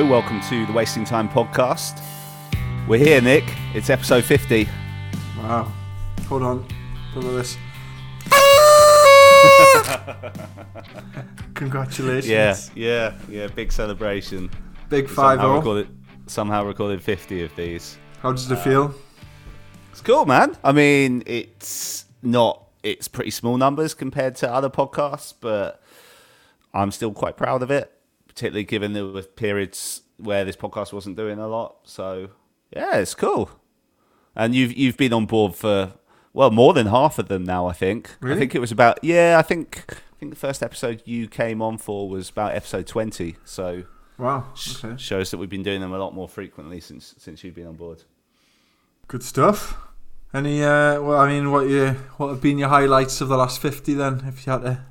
Hello, welcome to the Wasting Time podcast. We're here, Nick. It's episode 50. Wow. Hold on. Look at this. Congratulations. Yeah, yeah, yeah. Big celebration. Big 5 somehow recorded, somehow recorded 50 of these. How does it uh, feel? It's cool, man. I mean, it's not, it's pretty small numbers compared to other podcasts, but I'm still quite proud of it, particularly given there were periods where this podcast wasn't doing a lot. So, yeah, it's cool. And you've you've been on board for well more than half of them now. I think. I think it was about yeah. I think I think the first episode you came on for was about episode twenty. So Wow. Okay. shows that we've been doing them a lot more frequently since since you've been on board. Good stuff. Any, uh, well, I mean, what you, what have been your highlights of the last 50 then, if you had to,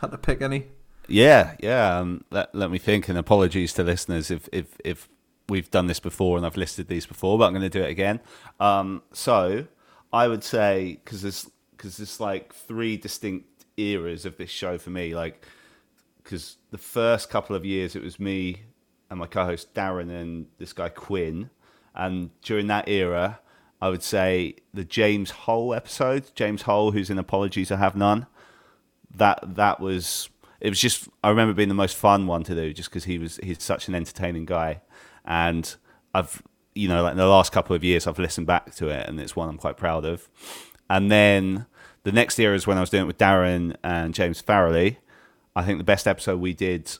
had to pick any? Yeah, yeah. Um, let let me think. And apologies to listeners if if if we've done this before and I've listed these before, but I'm going to do it again. Um, so I would say because there's because there's like three distinct eras of this show for me. Like because the first couple of years it was me and my co-host Darren and this guy Quinn, and during that era. I would say the James Hole episode, James Hole, who's in Apologies I Have None that that was it was just I remember being the most fun one to do just because he was he's such an entertaining guy and I've you know like in the last couple of years I've listened back to it and it's one I'm quite proud of and then the next year is when I was doing it with Darren and James Farrelly I think the best episode we did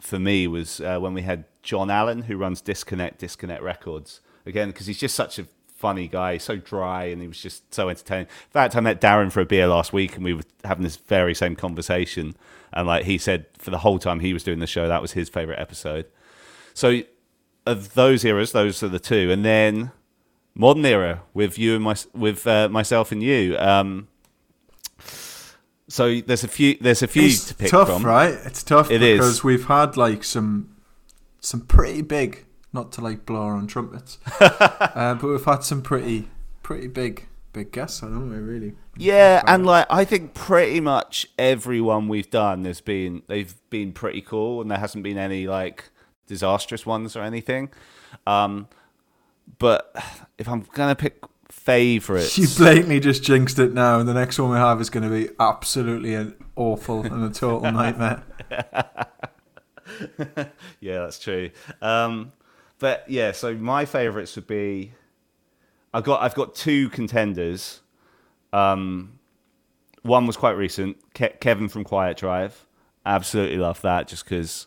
for me was uh, when we had John Allen who runs Disconnect Disconnect Records again because he's just such a funny guy, so dry, and he was just so entertaining. In fact, I met Darren for a beer last week, and we were having this very same conversation. And like he said, for the whole time he was doing the show, that was his favorite episode. So, of those eras, those are the two, and then modern era with you and my with uh, myself and you. Um, so there's a few there's a few it's to pick tough, from. right? It's tough It is. because we've had like some some pretty big, not to like blow our own trumpets, uh, but we've had some pretty pretty big big guests, haven't we? Really? Yeah, and like I think pretty much everyone we've done has been they've been pretty cool, and there hasn't been any like disastrous ones or anything. Um, but if I'm gonna pick favorites, You blatantly just jinxed it now, and the next one we have is going to be absolutely an awful and a total nightmare. yeah, that's true. Um, but yeah, so my favourites would be I've got I've got two contenders. Um, one was quite recent, Ke- Kevin from Quiet Drive. Absolutely love that, just because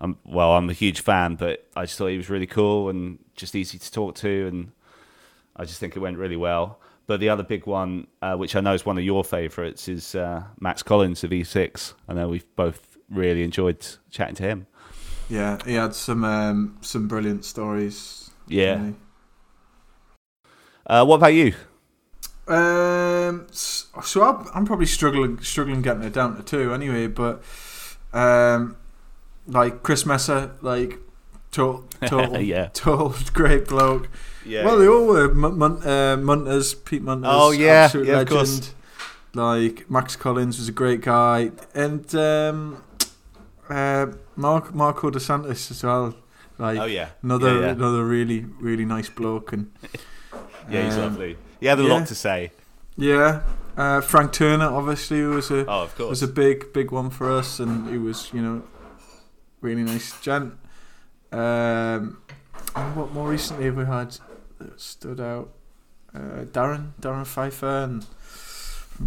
I'm well, I'm a huge fan, but I just thought he was really cool and just easy to talk to, and I just think it went really well. But the other big one, uh, which I know is one of your favourites, is uh, Max Collins of Eve 6. I know we've both really enjoyed chatting to him. Yeah, he had some um, some brilliant stories. Yeah. Didn't Uh, what about you? Um, so I'm, I'm probably struggling struggling getting it down to two anyway. But um, like Chris Messer, like total total Yeah. total great bloke. Yeah. Well, they all were. Mun- Mun- uh, Munters, Pete Munters. Oh, yeah, absolute yeah, of legend. course. Like Max Collins was a great guy, and um, uh, Mark Marco DeSantis as well. Like oh yeah. another yeah, yeah. another really really nice bloke, and Yeah, he's um, lovely. He had a yeah. lot to say. yeah. Uh, Frank Turner obviously was a Oh, of course. was a big big one for us, and he was you know really nice gent. Um, and what more recently have we had that stood out? Uh, Darren Darrin Pfeiffer and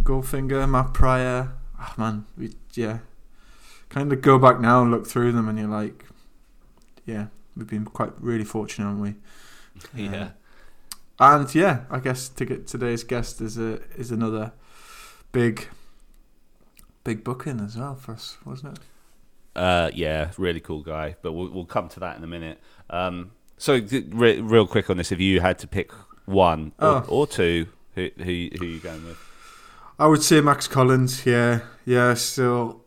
Goldfinger, Matt Pryor. Ah man, we yeah, kind of go back now and look through them, and you're like, yeah, we've been quite really fortunate, haven't we? yeah. And yeah, I guess to get today's guest is a is another big big booking as well for us, wasn't it? Uh, yeah, really cool guy. But we'll we'll come to that in a minute. Um, so th- re- real quick on this, if you had to pick one or, Oh. or two, who who who are you going with? I would say Max Collins. Yeah, yeah. So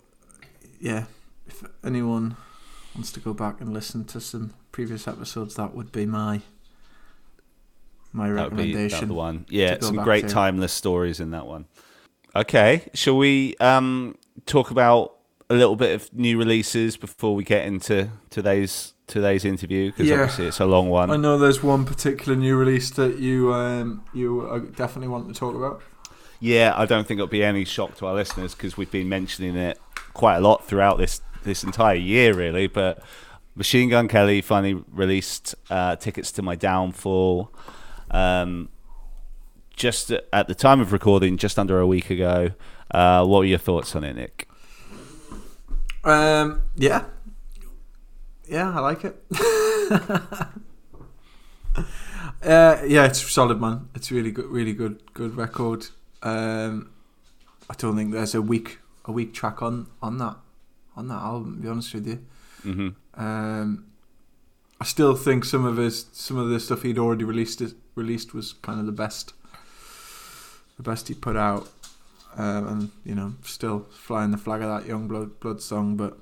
yeah. If anyone wants to go back and listen to some previous episodes, that would be my my That would be recommendation. one. Yeah, some great to. timeless stories in that one. Okay, shall we um, talk about a little bit of new releases before we get into today's today's interview? Because Yeah. obviously it's a long one. I know there's one particular new release that you um, you uh, definitely want to talk about. Yeah, I don't think it'll be any shock to our listeners because we've been mentioning it quite a lot throughout this this entire year, really. But Machine Gun Kelly finally released uh, tickets to my downfall. Um, just at the time of recording, just under a week ago. Uh, what were your thoughts on it, Nick? Um, yeah, yeah, I like it. uh, yeah, it's solid, man. It's really good, really good, good record. Um, I don't think there's a weak a weak track on on that on that album. To be honest with you, hmm um, I still think some of his some of the stuff he'd already released released was kind of the best, the best he put out. Um, and you know, still flying the flag of that young blood blood song, but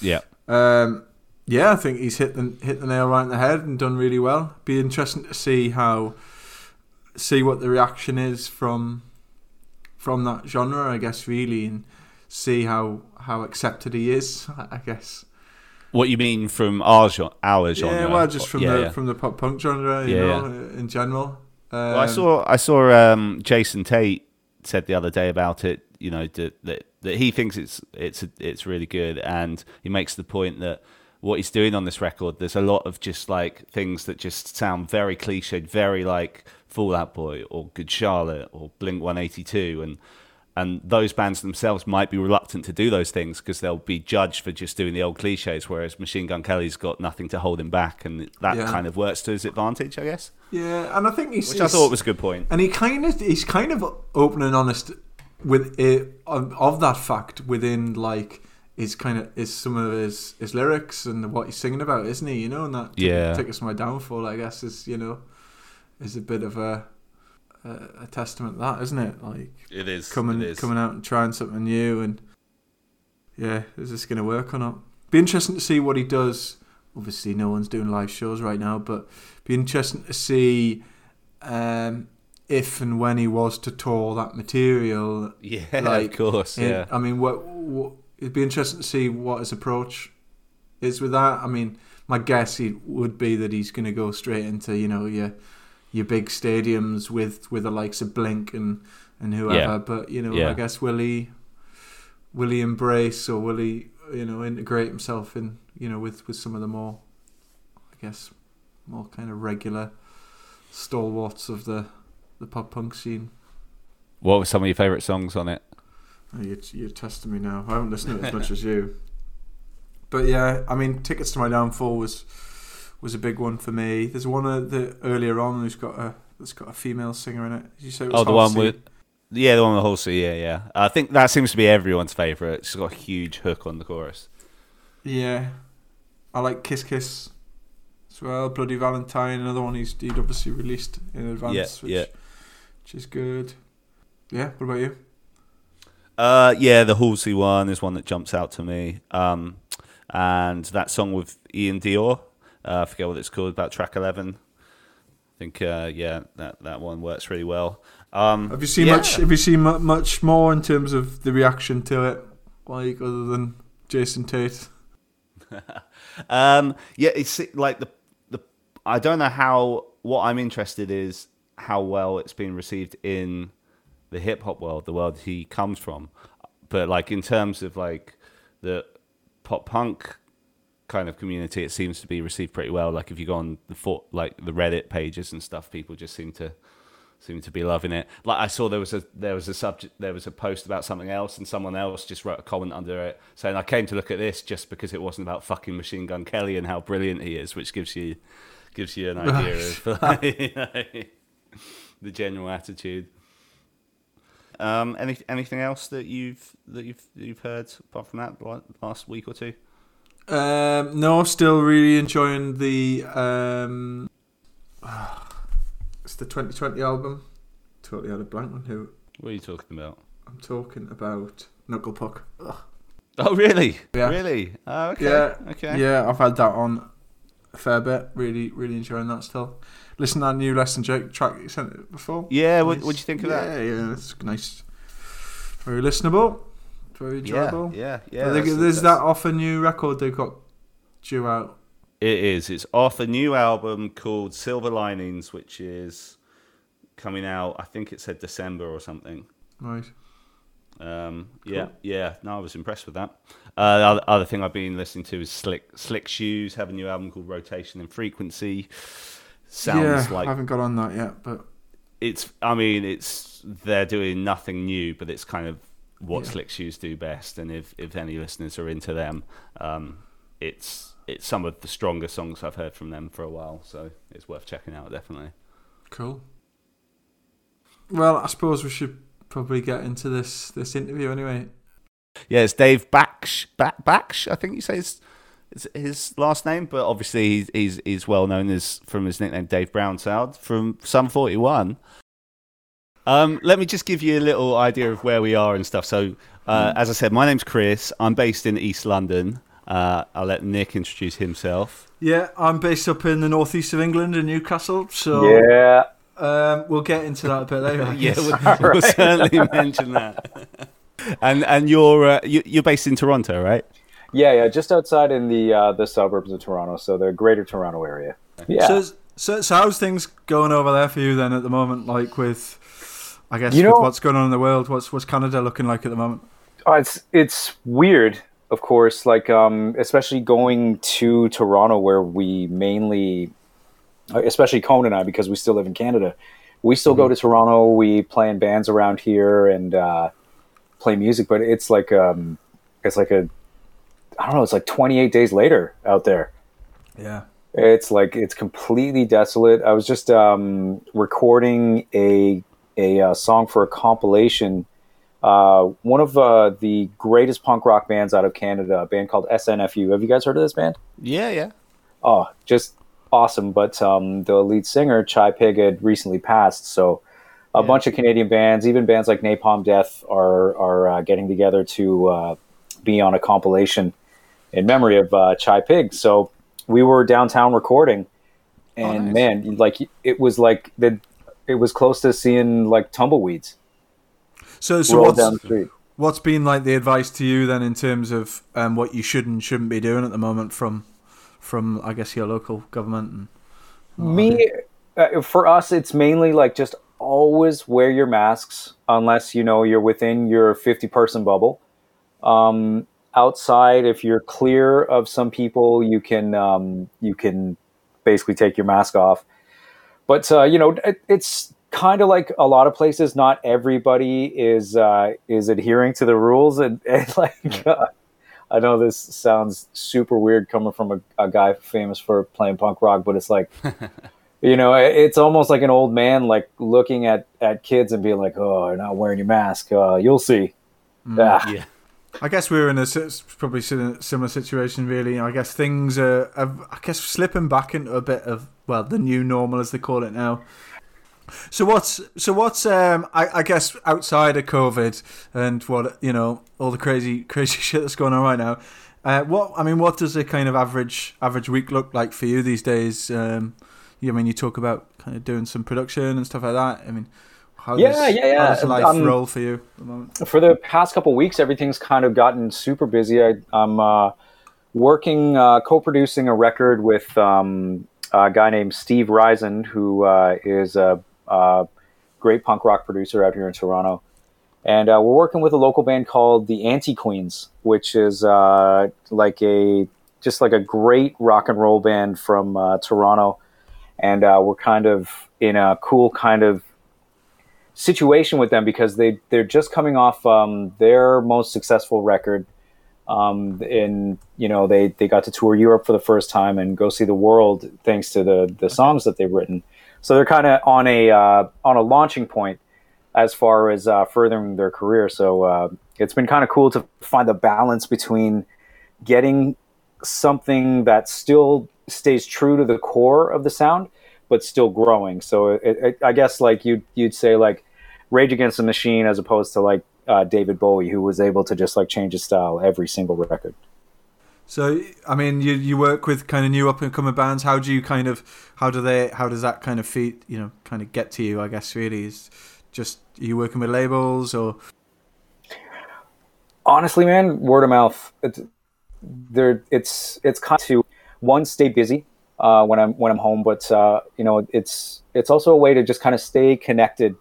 Yeah. um, yeah, I think he's hit the hit the nail right in the head and done really well. Be interesting to see how see what the reaction is from from that genre, I guess, really, and see how how accepted he is. I I guess. What you mean from our genre? Our genre? Yeah, well, just from Yeah, the yeah. from the pop punk genre, you Yeah, know, in general. Um, Well, I saw I saw um, Jason Tate said the other day about it. You know that, that that he thinks it's it's it's really good, and he makes the point that what he's doing on this record, there's a lot of just like things that just sound very cliched, very like Fall Out Boy or Good Charlotte or Blink 182, and and those bands themselves might be reluctant to do those things because they'll be judged for just doing the old cliches. Whereas Machine Gun Kelly's got nothing to hold him back, and that Yeah. kind of works to his advantage, I guess. yeah, and I think he's, Which I thought was a good point. and he kind of he's kind of open and honest with it of, of that fact within like his kind of is some of his his lyrics and what he's singing about, isn't he? You know, and that Yeah. tickets to my downfall, I guess, is you know, is a bit of a a, a testament to that, isn't it? Like It is coming coming out and trying something new, and yeah, is this going to work or not? Be interesting to see what he does. Obviously, no one's doing live shows right now, but be interesting to see um, if and when he was to tour that material. Yeah, like, of course. in- Yeah, I mean, what, what it'd be interesting to see what his approach is with that. I mean, my guess he would be that he's going to go straight into you know your your big stadiums with with the likes of Blink and and whoever. Yeah. But you know, Yeah. I guess will he will he embrace or will he you know integrate himself in you know with with some of the more I guess more kind of regular stalwarts of the the pop punk scene. What were some of your favourite songs on it? Oh, You're, you're testing me now. I haven't listened to it as much as you. But yeah, I mean, Tickets to My Downfall was was a big one for me. There's one uh, the earlier on who's got a that's got a female singer in it. Did you say it was Oh, the one with yeah, the one with Halsey. Yeah, yeah. I think that seems to be everyone's favourite. She's got a huge hook on the chorus. Yeah, I like Kiss Kiss as well. Bloody Valentine, another one he's he'd obviously released in advance, Yeah, which, yeah. which is good. Yeah, what about you? Uh, yeah, the Halsey one is one that jumps out to me. Um, and that song with iann dior, uh, I forget what it's called, about track eleven. I think uh, yeah, that that one works really well. Um, Have you seen yeah. much? Have you seen much more in terms of the reaction to it, like other than Jason Tate? Um, yeah, it's like the the. I don't know how. What I'm interested is how well it's been received in the hip hop world, the world he comes from. But like in terms of like the pop punk kind of community, it seems to be received pretty well. Like if you go on the for, like the Reddit pages and stuff, people just seem to seem to be loving it. Like I saw there was a there was a subject there was a post about something else, and someone else just wrote a comment under it saying, "I came to look at this just because it wasn't about fucking Machine Gun Kelly and how brilliant he is," which gives you gives you an idea of like, you know, the general attitude. Um, any anything else that you've that you've you've heard apart from that like, last week or two? Um, no, still really enjoying the um, it's the 2020 album. Totally had a blank on who What are you talking about? I'm talking about. Knuckle Puck. Oh, really? Yeah. Really? Oh, okay. Yeah, Okay. Yeah, I've had that on a fair bit. Really, really enjoying that still. Listen to that new Less Than Jake track you sent it before. Yeah. What Nice. What do you think of yeah, that? Yeah, yeah, it's nice. Very listenable. Very enjoyable. Yeah, yeah, yeah. I think that's- there's that off a new record they've got due out. It is. It's off a new album called Silver Linings, which is coming out. I think it said December or something. Right. Um, yeah, yeah. No, I was impressed with that. Uh, the other, other thing I've been listening to is Slick Slick Shoes have a new album called Rotation and Frequency. Sounds yeah, like I haven't got on that yet, but it's. I mean, it's they're doing nothing new, but it's kind of what Yeah. Slick Shoes do best. And if if any listeners are into them, um, it's it's some of the stronger songs I've heard from them for a while. So it's worth checking out definitely. cool. Well, I suppose we should probably get into this this interview anyway. Yeah, it's Dave Baksh. Ba- Baksh, I think you say his, his, his last name, but obviously he's, he's he's well known as from his nickname Dave Brownsound from Sum 41. Um, let me just give you a little idea of where we are and stuff. So, uh, as I said, my name's Chris. I'm based in East London. Uh, I'll let Nick introduce himself. Yeah, I'm based up in the northeast of England in Newcastle, so Yeah. um, we'll get into that a bit later. Yeah, we'll, we'll certainly mention that. and and you're uh, you, you're based in Toronto, right? Yeah, yeah, just outside in the uh, the suburbs of Toronto, so the greater Toronto area. Yeah. So, so, so how's things going over there for you then at the moment? Like with, I guess, You with know- what's going on in the world, what's what's Canada looking like at the moment? Oh, it's it's weird, of course. Like, um, especially going to Toronto, where we mainly, especially Cone and I, because we still live in Canada, we still go to Toronto. We play in bands around here and uh, play music, but it's like um, it's like a, I don't know, it's like 28 days later out there. Yeah. It's like it's completely desolate. I was just um, recording a a uh, song for a compilation. Uh, one of uh, the greatest punk rock bands out of Canada, a band called SNFU. Have you guys heard of this band? Yeah, yeah. Oh, just awesome. But um, the lead singer, Chi Pig, had recently passed. So a Yeah. bunch of Canadian bands, even bands like Napalm Death, are, are uh, getting together to uh, be on a compilation in memory of uh, Chi Pig. So we were downtown recording, and nice. man, like it was like the, it was close to seeing like tumbleweeds So, so what's down the street. what's been like the advice to you then in terms of um, what you should and shouldn't be doing at the moment from from I guess your local government and Me, uh, for us, it's mainly like just always wear your masks unless you know you're within your 50 person bubble. Um, outside, if you're clear of some people, you can um, you can basically take your mask off. But uh, you know, it, it's kind of like a lot of places. Not everybody is uh, is adhering to the rules, and, and like. Uh, I know this sounds super weird coming from a, a guy famous for playing punk rock, but it's like, you know, it- it's almost like an old man like looking at, at kids and being like, "Oh, you're not wearing your mask. Uh, you'll see." Ah. Yeah. I guess we're in a probably similar situation, really. I guess things are, are, I guess, slipping back into a bit of well, the new normal as they call it now. So what's so what's um I, I guess outside of COVID and what you know all the crazy crazy shit that's going on right now. Uh, what I mean, what does a kind of average average week look like for you these days? Um, you I mean you talk about kind of doing some production and stuff like that. I mean, how Yeah, does, yeah, yeah. How does life Um, roll for you at the moment? for the past couple weeks, everything's kind of gotten super busy. I, I'm uh, working, uh, co-producing a record with um, a guy named Steve Rizun, who uh, is a, a great punk rock producer out here in Toronto. And uh, we're working with a local band called the Anti Queens, which is uh, like a just like a great rock and roll band from uh, Toronto. And uh, we're kind of in a cool kind of situation with them because they they're just coming off um, their most successful record. Um, and you know they they got to tour Europe for the first time and go see the world thanks to the the songs that they've written. So they're kind of on a uh, on a launching point as far as uh, furthering their career. So uh, it's been kind of cool to find the balance between getting something that still stays true to the core of the sound, but still growing. So it, it, I guess like you you'd say like Rage Against the Machine as opposed to like uh, David Bowie, who was able to just like change his style every single record. So, I mean, you you work with kind of new up and coming bands. How do you kind of how do they how does that kind of feed you know kind of get to you? I guess really is just are you working with labels or honestly, man, word of mouth. It's, there, it's it's kind of to one stay busy uh, when I'm when I'm home, but uh, you know, it's it's also a way to just kind of stay connected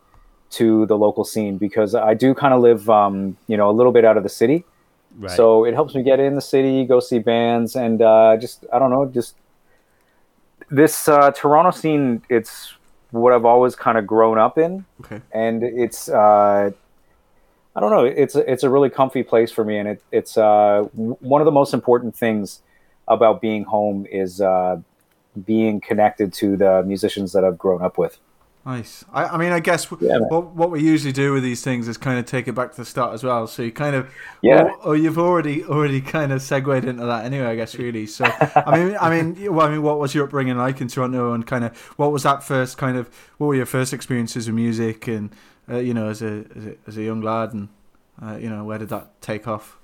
to the local scene because I do kind of live, um, you know, a little bit out of the city. Right. So it helps me get in the city, go see bands, and uh, just I don't know, just this uh, Toronto scene. It's what I've always kind of grown up in, Okay. and it's uh, I don't know, it's it's a really comfy place for me, and it, it's uh, w- one of the most important things about being home is uh, being connected to the musicians that I've grown up with. Nice. I, I mean, I guess Yeah, what what we usually do with these things is kind of take it back to the start as well. So you kind of, Yeah. Or, or you've already already kind of segued into that anyway. I guess really. So I mean, I mean, well, I mean, what was your upbringing like in Toronto, and kind of what was that first kind of what were your first experiences with music, and uh, you know, as a, as a as a young lad, and uh, you know, where did that take off?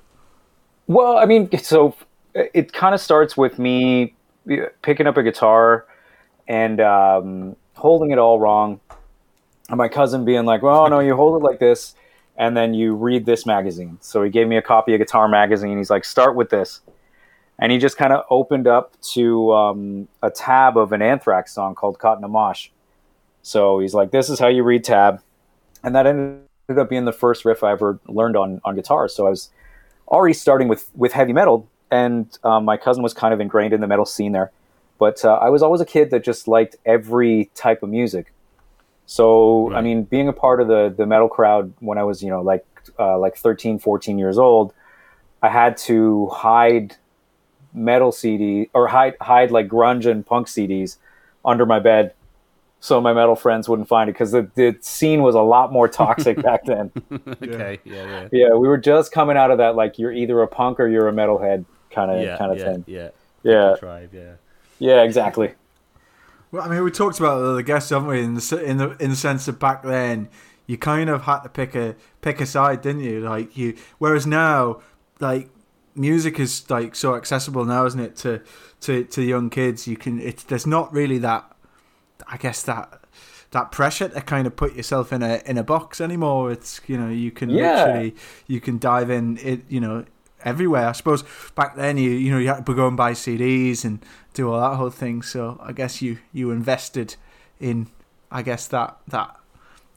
Well, I mean, so it kind of starts with me picking up a guitar and um, holding it all wrong. And my cousin being like, well, no, you hold it like this. And then you read this magazine. So he gave me a copy of Guitar Magazine. He's like, start with this. And he just kind of opened up to um, a tab of an Anthrax song called Caught in a Mosh. So he's like, this is how you read tab. And that ended up being the first riff I ever learned on, on guitar. So I was already starting with with heavy metal, and um, my cousin was kind of ingrained in the metal scene there. But uh, I was always a kid that just liked every type of music. So I mean, being a part of the the metal crowd when I was you know like uh, like 13, 14 years old, I had to hide metal CD or hide hide like grunge and punk CDs under my bed. So my metal friends wouldn't find it because the, the scene was a lot more toxic back then. okay. Yeah. Yeah. Yeah, we were just coming out of that like you're either a punk or you're a metalhead kind of Yeah. kind of yeah, thing. yeah. Yeah, Tribe. Yeah. Yeah, exactly. Well, I mean, we talked about the guests, haven't we? In the in the in the sense that back then you kind of had to pick a pick a side, didn't you? Like you, whereas now, like music is like so accessible now, isn't it? To to to young kids, you can. It's there's not really that. I guess that that pressure to kind of put yourself in a in a box anymore. It's you know you can Yeah. literally you can dive in it you know everywhere. I suppose back then you you know you had to go and buy CDs and do all that whole thing. So I guess you you invested in I guess that that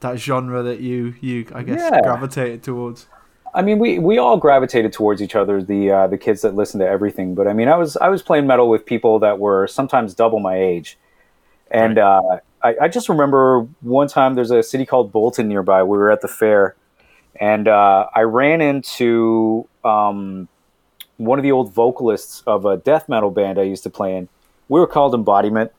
that genre that you you I guess Yeah. gravitated towards. I mean, we we all gravitated towards each other, the uh, the kids that listened to everything. But I mean, I was I was playing metal with people that were sometimes double my age, and uh, I, I just remember one time there's a city called Bolton nearby. We were at the fair, and uh, I ran into um, one of the old vocalists of a death metal band I used to play in. We were called Embodiment,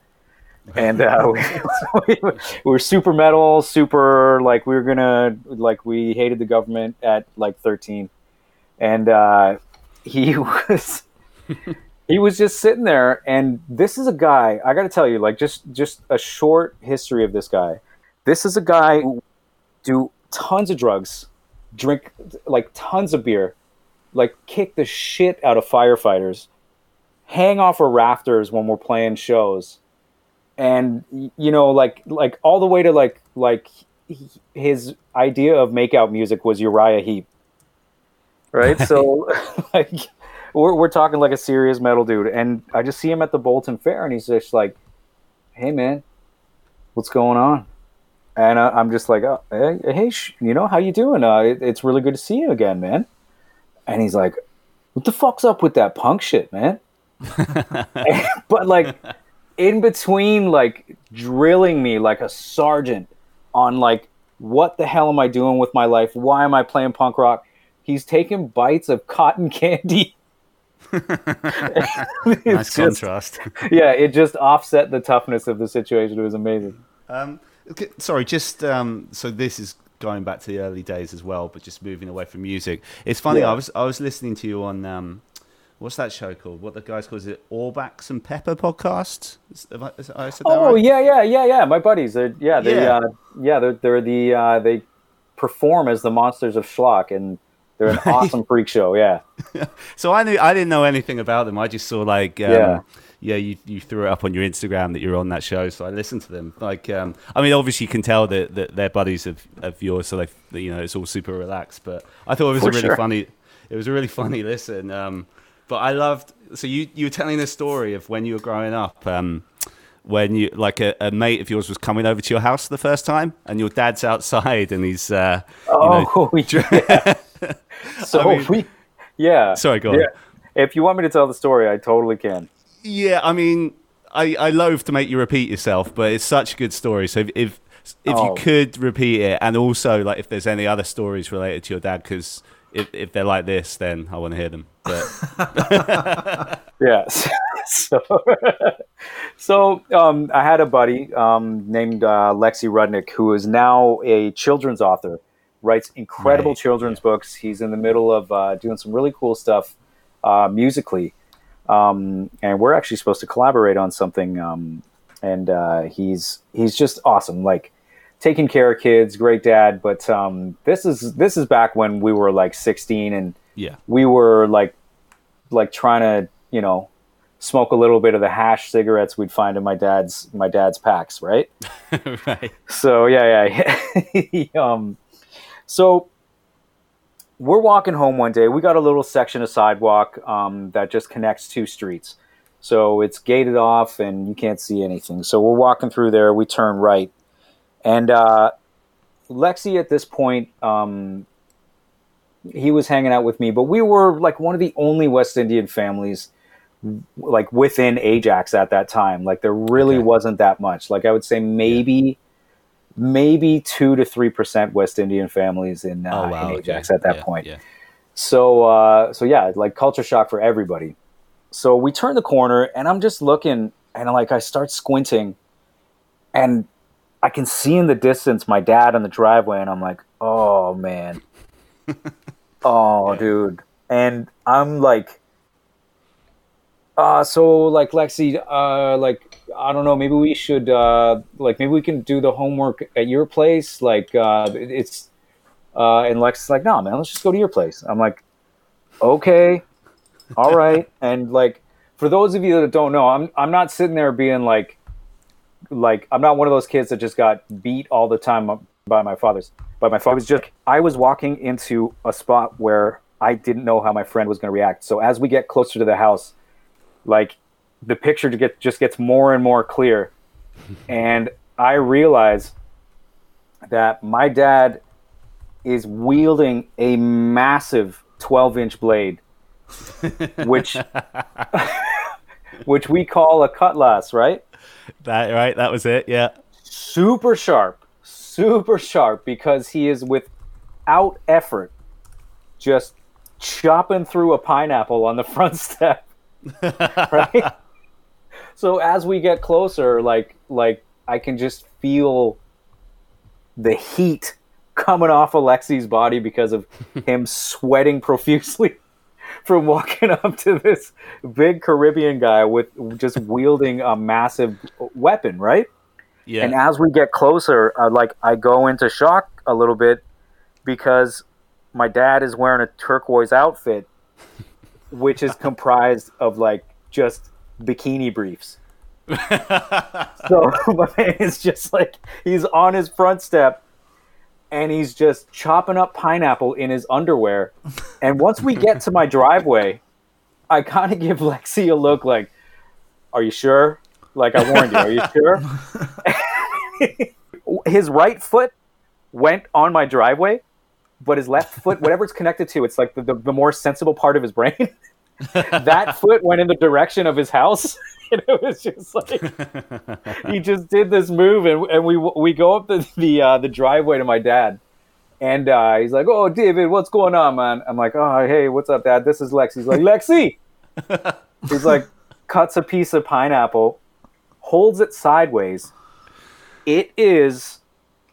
and uh, we, we were super metal, super like we were gonna like we hated the government at like 13, and uh, he was he was just sitting there. And this is a guy I got to tell you, like just just a short history of this guy. This is a guy who do tons of drugs, drink like tons of beer, like kick the shit out of firefighters, hang off of rafters when we're playing shows, and you know, like like all the way to like like he- his idea of makeout music was Uriah Heep, right? So like we're we're talking like a serious metal dude, and I just see him at the Bolton Fair, and he's just like, "Hey man, what's going on?" And I, I'm just like, oh, hey, hey, sh- you know, how you doing? Uh, it, it's really good to see you again, man. And he's like, what the fuck's up with that punk shit, man? but like, in between, like drilling me like a sergeant on like, what the hell am I doing with my life? Why am I playing punk rock? He's taking bites of cotton candy. Nice just- contrast. yeah, it just offset the toughness of the situation. It was amazing. Um, okay, sorry, just um, so this is going back to the early days as well, but just moving away from music. It's funny. Yeah. I was I was listening to you on um, what's that show called? What the guys call is it? Allbacks and Pepper podcast. Is, I, is, I said Oh right? yeah, yeah, yeah, yeah. My buddies, they're yeah, they Yeah. uh, yeah, they're they're the uh, they perform as the monsters of schlock, and they're an awesome freak show. Yeah, So I knew I didn't know anything about them. I just saw like um, Yeah. Yeah, you, you threw it up on your Instagram that you're on that show. So I listened to them. Like um, I mean, obviously you can tell that, that they're buddies of, of yours. So they you know it's all super relaxed. But I thought it was For a really sure. funny. it was a really funny listen. Um, but I loved. So you you were telling the story of when you were growing up. Um, when you like a, a, mate of yours was coming over to your house the first time, and your dad's outside, and he's uh, oh you know, yeah. so I mean, we yeah. Sorry, go on. Yeah. If you want me to tell the story, I totally can. Yeah, I mean, I I loathe to make you repeat yourself, but it's such a good story. So if if, if oh. you could repeat it, and also like if there's any other stories related to your dad, because if if they're like this, then I want to hear them. But yes, so so um, I had a buddy um, named uh, Lexi Rudnick who is now a children's author, writes incredible right. children's yeah. books. He's in the middle of uh, doing some really cool stuff uh, musically, um, and we're actually supposed to collaborate on something. Um, and uh, he's he's just awesome. Like taking care of kids, great dad. But um, this is this is back when we were like 16 and yeah, we were like like trying to you know smoke a little bit of the hash cigarettes we'd find in my dad's my dad's packs, right? right. So yeah, yeah. um, so we're walking home one day. We got a little section of sidewalk um, that just connects two streets. So it's gated off and you can't see anything. So we're walking through there. We turn right and uh, Lexi, at this point, um, he was hanging out with me, but we were like one of the only West Indian families like within Ajax at that time. Like there really okay. wasn't that much. Like I would say maybe. Maybe two to three percent West Indian families in, uh, oh, wow. in Ajax okay. at that yeah, point. Yeah. So uh, so yeah, like culture shock for everybody. So we turn the corner and I'm just looking and like I start squinting and I can see in the distance my dad in the driveway, and I'm like, oh man, oh yeah. dude, and I'm like, uh, so like Lexi, uh, like I don't know, maybe we should, uh, like maybe we can do the homework at your place, like uh, it's, uh, and Lexi's like, no, man, let's just go to your place. I'm like, okay, all right, and like for those of you that don't know, I'm I'm not sitting there being like like I'm not one of those kids that just got beat all the time by my father's. By my father was just I was walking into a spot where I didn't know how my friend was going to react. So as we get closer to the house, like the picture get just gets more and more clear, and I realize that my dad is wielding a massive 12 inch blade, which which we call a cutlass, right? That right, that was it. Yeah. Super sharp, super sharp because he is without effort just chopping through a pineapple on the front step. right? so as we get closer, like like I can just feel the heat coming off Alexi's body because of him sweating profusely from walking up to this big Caribbean guy with just wielding a massive weapon, right? Yeah. And as we get closer, uh, like I go into shock a little bit because my dad is wearing a turquoise outfit, which is comprised of like just bikini briefs. so it's just like he's on his front step and he's just chopping up pineapple in his underwear. And once we get to my driveway, I kind of give Lexi a look like, "Are you sure?" Like I warned you. Are you sure? his right foot went on my driveway, but his left foot, whatever it's connected to, it's like the, the, the more sensible part of his brain. that foot went in the direction of his house. and it was just like he just did this move, and, and we we go up the the, uh, the driveway to my dad, and uh, he's like, "Oh, David, what's going on, man?" I'm like, "Oh, hey, what's up, Dad? This is Lex." He's like, "Lexi," he's like, cuts a piece of pineapple, holds it sideways. It is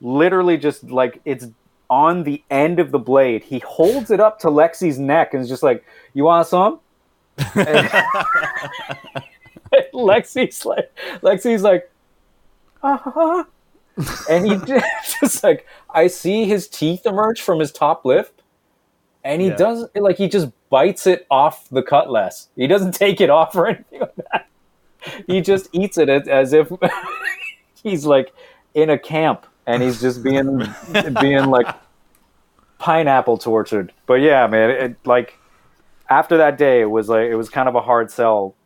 literally just like it's on the end of the blade. He holds it up to Lexi's neck and is just like, "You want some?" Lexi's like, Lexi's like, uh-huh. and he just like, I see his teeth emerge from his top lip, and he yeah. does like he just bites it off the cutlass. He doesn't take it off or anything like that. He just eats it as if he's like in a camp and he's just being being like pineapple tortured. But yeah, man, it, like after that day, it was like it was kind of a hard sell.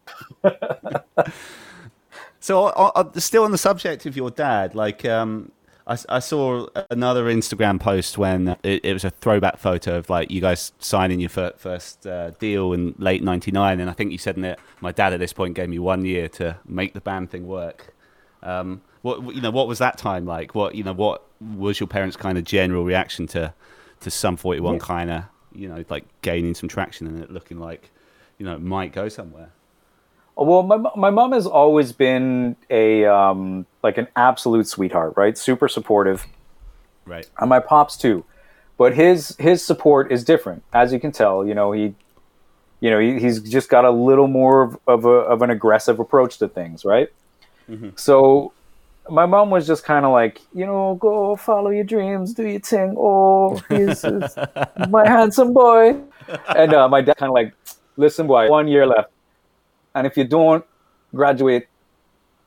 So, uh, uh, still on the subject of your dad, like um, I, I, saw another Instagram post when it, it, was a throwback photo of like you guys signing your fir- first uh, deal in late '99, and I think you said in it, my dad at this point gave me one year to make the band thing work. Um, what you know, what was that time like? What you know, what was your parents' kind of general reaction to to Sum 41 yeah. kind of you know like gaining some traction and it looking like you know it might go somewhere? Well, my my mom has always been a um, like an absolute sweetheart, right? Super supportive, right? And my pops too, but his his support is different, as you can tell. You know, he, you know, he, he's just got a little more of, of a of an aggressive approach to things, right? Mm-hmm. So, my mom was just kind of like, you know, go follow your dreams, do your thing. Oh, he's, he's my handsome boy, and uh, my dad kind of like, listen, boy, one year left and if you don't graduate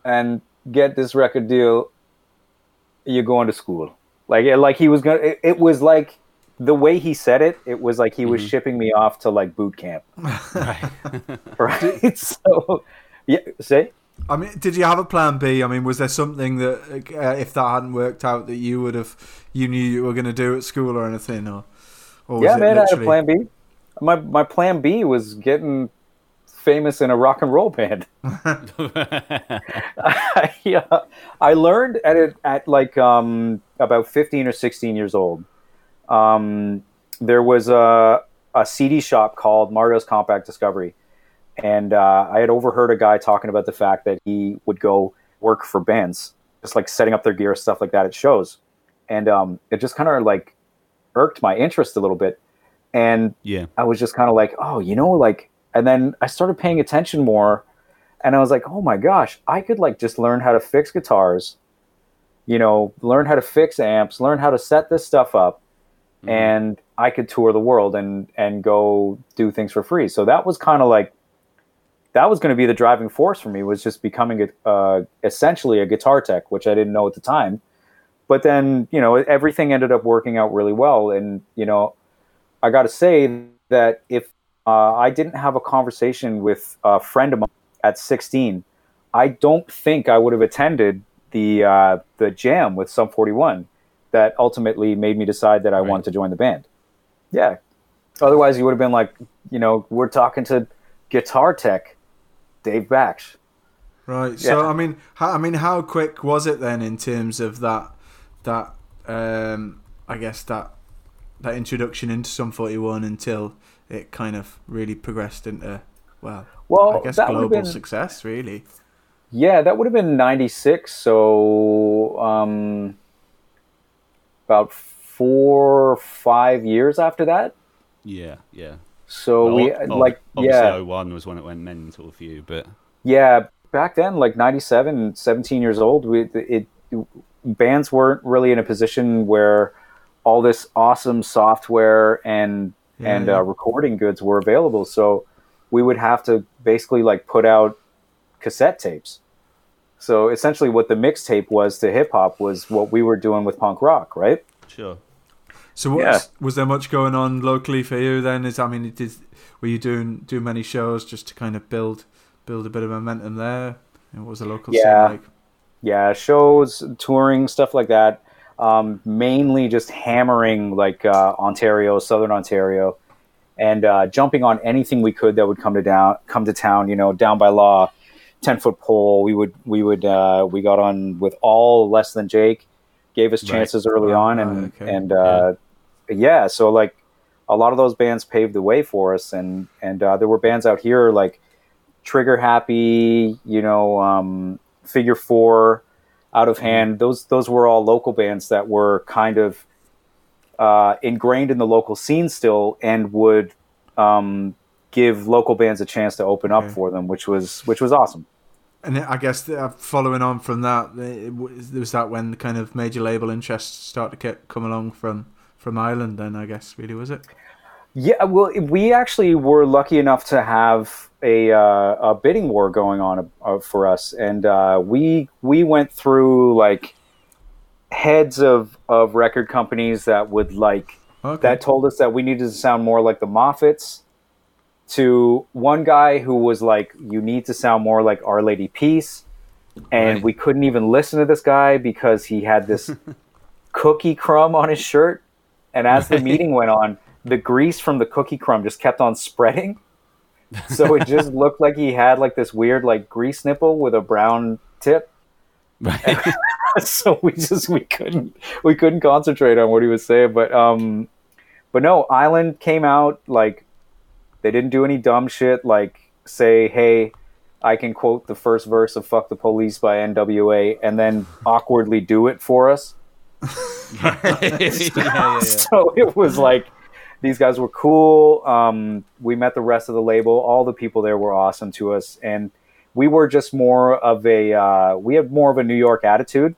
and get this record deal, you're going to school. Like like he was gonna. It, it was like the way he said it. It was like he mm-hmm. was shipping me off to like boot camp. right. right. so yeah. Say. I mean, did you have a plan B? I mean, was there something that, uh, if that hadn't worked out, that you would have, you knew you were going to do at school or anything, or, or yeah, man, literally... I had a plan B. My my plan B was getting famous in a rock and roll band. yeah, I learned at it at like um, about fifteen or sixteen years old. Um, there was a a CD shop called Mario's Compact Discovery, and uh, I had overheard a guy talking about the fact that he would go work for bands, just like setting up their gear, stuff like that at shows, and um, it just kind of like irked my interest a little bit. And yeah, I was just kind of like, oh, you know, like and then I started paying attention more and I was like, oh my gosh, I could like just learn how to fix guitars, you know, learn how to fix amps, learn how to set this stuff up, mm-hmm. and I could tour the world and and go do things for free. So that was kind of like that was going to be the driving force for me was just becoming a, uh, essentially a guitar tech, which I didn't know at the time. But then you know everything ended up working out really well, and you know I got to say that if uh, I didn't have a conversation with a friend of mine at 16, I don't think I would have attended the uh, the jam with Sum 41 that ultimately made me decide that I right. wanted to join the band. Yeah. Otherwise, you would have been like, you know, we're talking to guitar tech, Dave Baksh. Right. Yeah. So I mean, how, I mean, how quick was it then in terms of that that um, I guess that that introduction into Sum 41 until it kind of really progressed into well, well I guess global been, success really. Yeah, that would have been '96. So um, about four, or five years after that. Yeah, yeah. So well, we well, like yeah. 01 was when it went mental for you, but yeah, back then, like 97, 17 years old, we it, it bands weren't really in a position where all this awesome software and yeah, and yeah. Uh, recording goods were available. So we would have to basically like put out cassette tapes. So essentially, what the mixtape was to hip hop was what we were doing with punk rock, right? Sure. So what yeah. was, was, there much going on locally for you then? Is I mean, did were you doing do many shows just to kind of build build a bit of momentum there? And what was the local yeah. scene like? Yeah, shows, touring, stuff like that um, mainly just hammering like uh, Ontario, Southern Ontario, and uh, jumping on anything we could that would come to down, come to town. You know, down by law, ten foot pole. We would we would uh, we got on with all less than Jake, gave us chances right. early on, and okay. and uh, yeah. Yeah. so like a lot of those bands paved the way for us, and and uh, there were bands out here like Trigger Happy, you know, um, Figure Four out of hand. Those those were all local bands that were kind of uh, ingrained in the local scene still, and would um, give local bands a chance to open up for them, which was which was awesome. And I guess uh, following on from that, it was that when the kind of major label interests started to come along from from Island. Then I guess really was it. Yeah, well, we actually were lucky enough to have a, uh, a bidding war going on uh, for us, and uh, we we went through like heads of, of record companies that would like okay. that told us that we needed to sound more like the Moffatts, to one guy who was like, "You need to sound more like Our Lady Peace," and Right. we couldn't even listen to this guy because he had this cookie crumb on his shirt. And as the meeting went on, the grease from the cookie crumb just kept on spreading. So it just looked like he had like this weird like grease nipple with a brown tip. Right. so we just we couldn't we couldn't concentrate on what he was saying. But um, but no, Island came out like they didn't do any dumb shit like say, hey, I can quote the first verse of "Fuck the Police" by N.W.A. and then awkwardly do it for us. yeah, yeah, yeah. So it was like these guys were cool. Um, we met the rest of the label. All the people there were awesome to us, and we were just more of a uh, we had more of a New York attitude.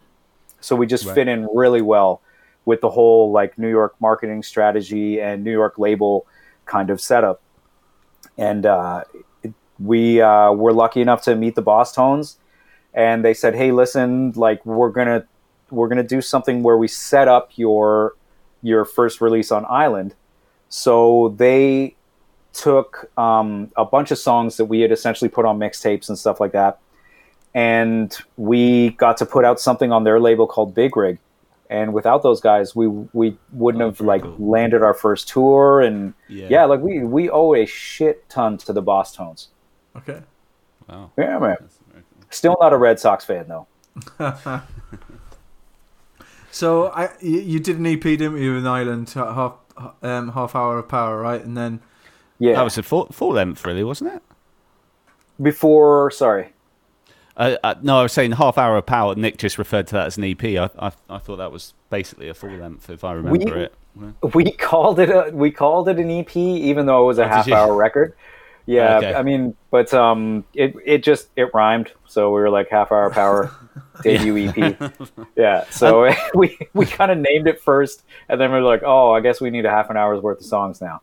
So we just Right. fit in really well with the whole like New York marketing strategy and New York label kind of setup. And uh, it- we uh, were lucky enough to meet the Bosstones, and they said, "Hey, listen, like we're gonna we're gonna do something where we set up your your first release on Island." So they took um, a bunch of songs that we had essentially put on mixtapes and stuff like that, and we got to put out something on their label called Big Rig. And without those guys, we we wouldn't Oh, have like cool. landed our first tour, and Yeah. yeah. like we we owe a shit ton to the Bosstones. Okay. Wow. Yeah, man. That's very cool. Still not a Red Sox fan though. So I, you, you did an EP, didn't you, in Ireland, ha- half um, half hour of power, right? And then Yeah. That was a full, full length, really, wasn't it? Before, sorry. Uh, uh, no, I was saying half hour of power. Nick just referred to that as an EP. I, I, I thought that was basically a full length, if I remember We- it. We called it a we called it an EP, even though it was a Oh, half hour record. Yeah, Okay. I mean, but um, it it just it rhymed, so we were like half hour power debut EP. Yeah, so we we kind of named it first, and then we were like, oh, I guess we need a half an hour's worth of songs now.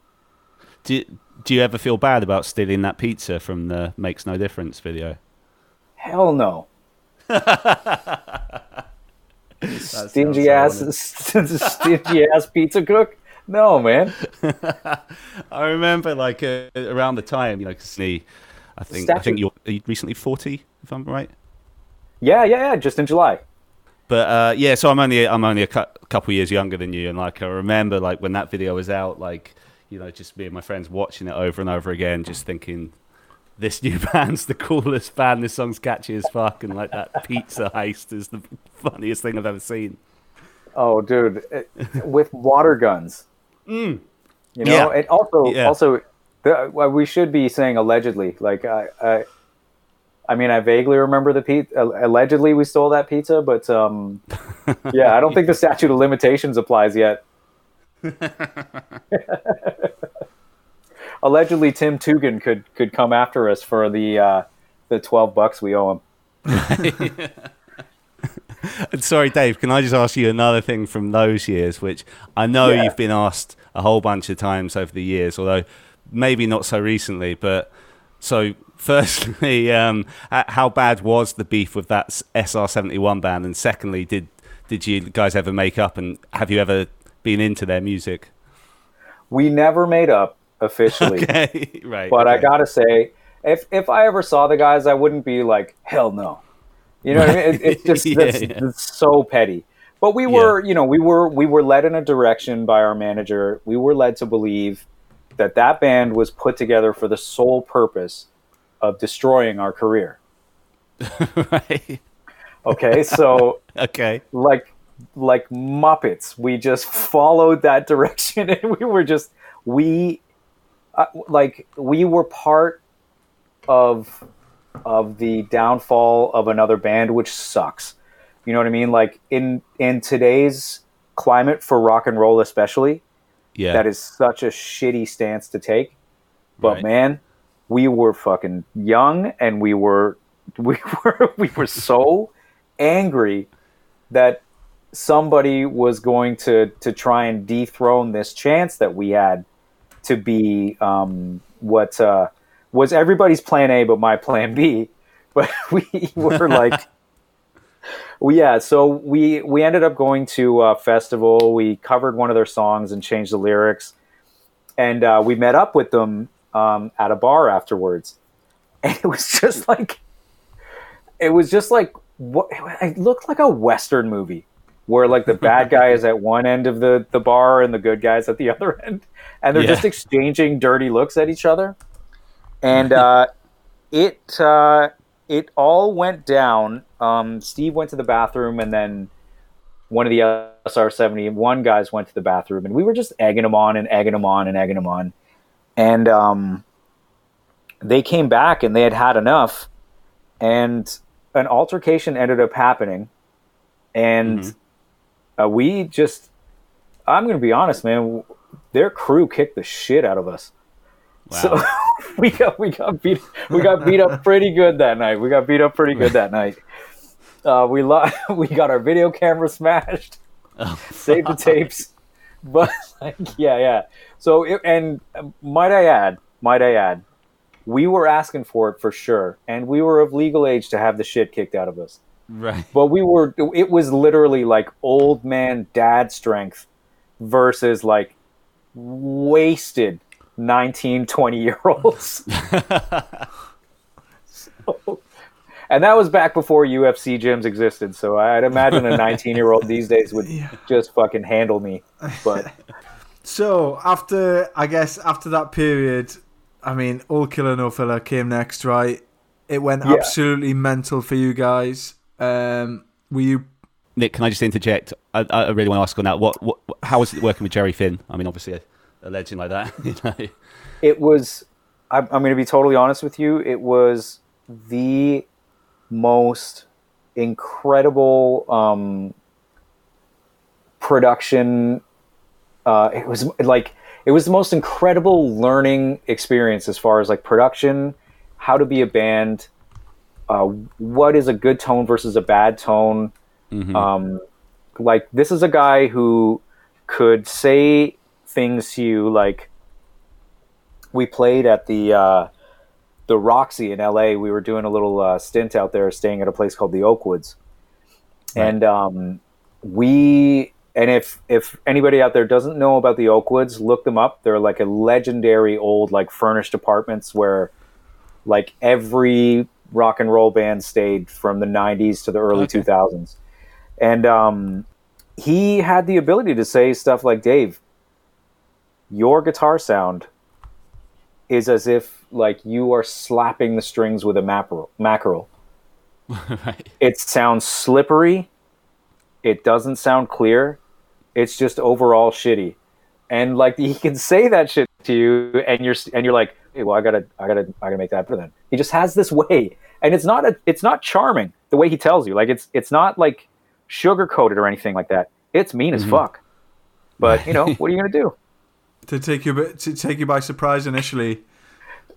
Do, do you ever feel bad about stealing that pizza from the Makes No Difference video? Hell no. stingy sounds ass, stingy ass pizza cook. No, man. I remember, like, uh, around the time, you know, 'cause he, I think, I think you're are you recently 40, if I'm right. Yeah, yeah, yeah. Just in July. But uh, yeah, so I'm only I'm only a cou- couple years younger than you, and like I remember like when that video was out, like you know, just me and my friends watching it over and over again, just thinking, this new band's the coolest band. This song's catchy as fuck, and like that pizza heist is the funniest thing I've ever seen. Oh, dude, it- with water guns. You know, Yeah. and also, Yeah. also, the, we should be saying allegedly. Like, I, I, I mean, I vaguely remember the pizza. Allegedly, we stole that pizza, but um, yeah, I don't think the statute of limitations applies yet. allegedly, Tim Tugan could could come after us for the uh, the twelve bucks we owe him. Sorry, Dave, can I just ask you another thing from those years, which I know Yeah. you've been asked a whole bunch of times over the years, although maybe not so recently. But so, firstly, um, how bad was the beef with that SR seventy one band? And secondly, did did you guys ever make up? And have you ever been into their music? We never made up officially. Okay, right. But I gotta say, if if I ever saw the guys, I wouldn't be like, hell no. You know what I mean? It, it's just Yeah, that's, yeah. that's so petty. But we were, you know, we were we were led in a direction by our manager. We were led to believe that that band was put together for the sole purpose of destroying our career. right. Okay, so Okay. like like muppets we just followed that direction and we were just we uh, like we were part of of the downfall of another band which sucks you know what i mean like in in today's climate for rock and roll especially Yeah. that is such a shitty stance to take but Right. man we were fucking young and we were we were we were so angry that somebody was going to to try and dethrone this chance that we had to be um, what uh, was everybody's plan A but my plan B. But we were like, well, yeah. So we we ended up going to a festival. We covered one of their songs and changed the lyrics, and uh, we met up with them um, at a bar afterwards, and it was just like, it was just like what it looked like a western movie where like the bad guy is at one end of the the bar and the good guys at the other end, and they're Yeah. just exchanging dirty looks at each other, and uh, it uh, it all went down. Um, Steve went to the bathroom, and then one of the SR seventy one guys went to the bathroom, and we were just egging him on and egging him on and egging him on, and um, they came back and they had had enough, and an altercation ended up happening, and uh, we just. I'm going to be honest, man. Their crew kicked the shit out of us. So we got we got beat we got beat up pretty good that night. We got beat up pretty good that night. Uh, we lo- we got our video camera smashed. save the tapes, but like yeah yeah. So it, and uh, might I add, might I add, we were asking for it for sure, and we were of legal age to have the shit kicked out of us. Right. But we were it was literally like old man dad strength versus like wasted 19 20 year olds So- and that was back before ufc gyms existed so i'd imagine a 19 year old these days would just fucking handle me but So after I guess after that period, I mean, all killer no filler came next, right? It went Yeah. absolutely mental for you guys. Um, were you? Nick, can I just interject? I, I really want to ask on that. What, what, how was it working with Jerry Finn? I mean, obviously a, legend like that. You know? it was I'm, I'm going to be totally honest with you it was the most incredible um, production uh, it was like it was the most incredible learning experience as far as like production how to be a band uh, what is a good tone versus a bad tone um, like this is a guy who could say things you like we played at the uh, the Roxy in LA. We were doing a little uh, stint out there, staying at a place called the Oakwoods, and um, we and if if anybody out there doesn't know about the Oakwoods, look them up. They're like a legendary old like furnished apartments where like every rock and roll band stayed from the 90s to the early Okay. 2000s and um, he had the ability to say stuff like dave your guitar sound is as if like you are slapping the strings with a mackerel mackerel. Right. it sounds slippery. It doesn't sound clear. It's just overall shitty. And like he can say that shit to you and you're and you're like hey, well i gotta i gotta i gotta make that better then. He just has this way. And it's not a it's not charming the way he tells you. Like it's it's not like sugar coated or anything like that. It's mean as mm-hmm. fuck. But you know what are you gonna do To take you to take you by surprise initially.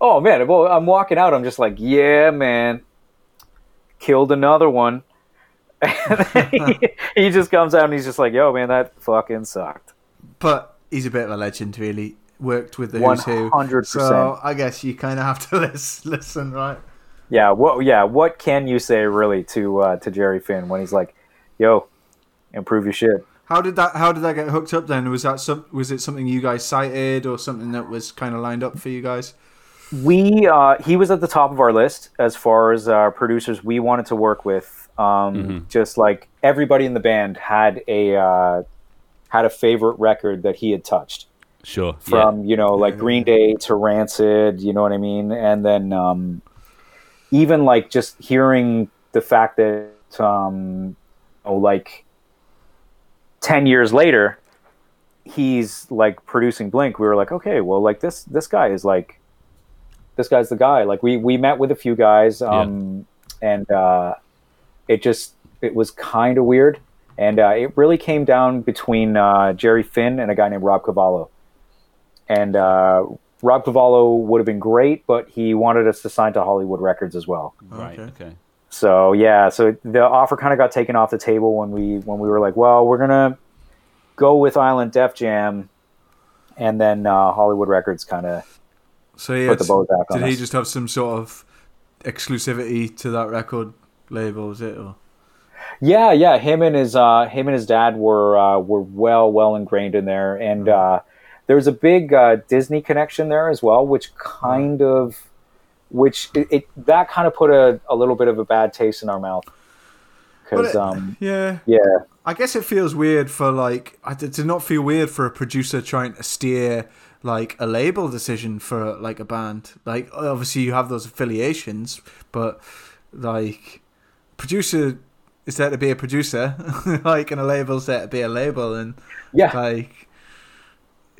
oh man well i'm walking out i'm just like yeah man killed another one he, he just comes out and he's just like yo man that fucking sucked But he's a bit of a legend, really. Worked with the Who's 100%. So I guess you kind of have to listen, listen, right? yeah what yeah what can you say really to uh, to jerry finn when he's like yo improve your shit How did that? How did that get hooked up? Then was that some? Was it something you guys cited or something that was kind of lined up for you guys? we uh, he was at the top of our list as far as uh, producers we wanted to work with um, just like everybody in the band had a uh, had a favorite record that he had touched Sure. from you know like Green Day to Rancid, you know what I mean, and then um, even like just hearing the fact that um, oh, like ten years later, he's like producing Blink. We were like, okay, well, like this this guy is like this guy's the guy. Like we we met with a few guys, um, and uh, it just it was kind of weird. And uh, it really came down between uh, Jerry Finn and a guy named Rob Cavallo and uh, Rob Cavallo would have been great, but he wanted us to sign to Hollywood Records as well. Yeah. Right. Okay. So yeah, so the offer kind of got taken off the table when we when we were like, well, we're gonna go with Island Def Jam, and then uh, Hollywood Records kind of So he Put the bow back on did he us. just have some sort of exclusivity to that record label? Was it? Or? yeah yeah him and his uh, him and his dad were uh, were well well ingrained in there, and uh, there's a big uh, Disney connection there as well, which kind of, which it, it that kind of put a, a little bit of a bad taste in our mouth. Because um, yeah. yeah, I guess it feels weird for like I did, not feel weird for a producer trying to steer like a label decision for like a band. Like obviously you have those affiliations, but like producer is there to be a producer, like and a label's there to be a label, and yeah, like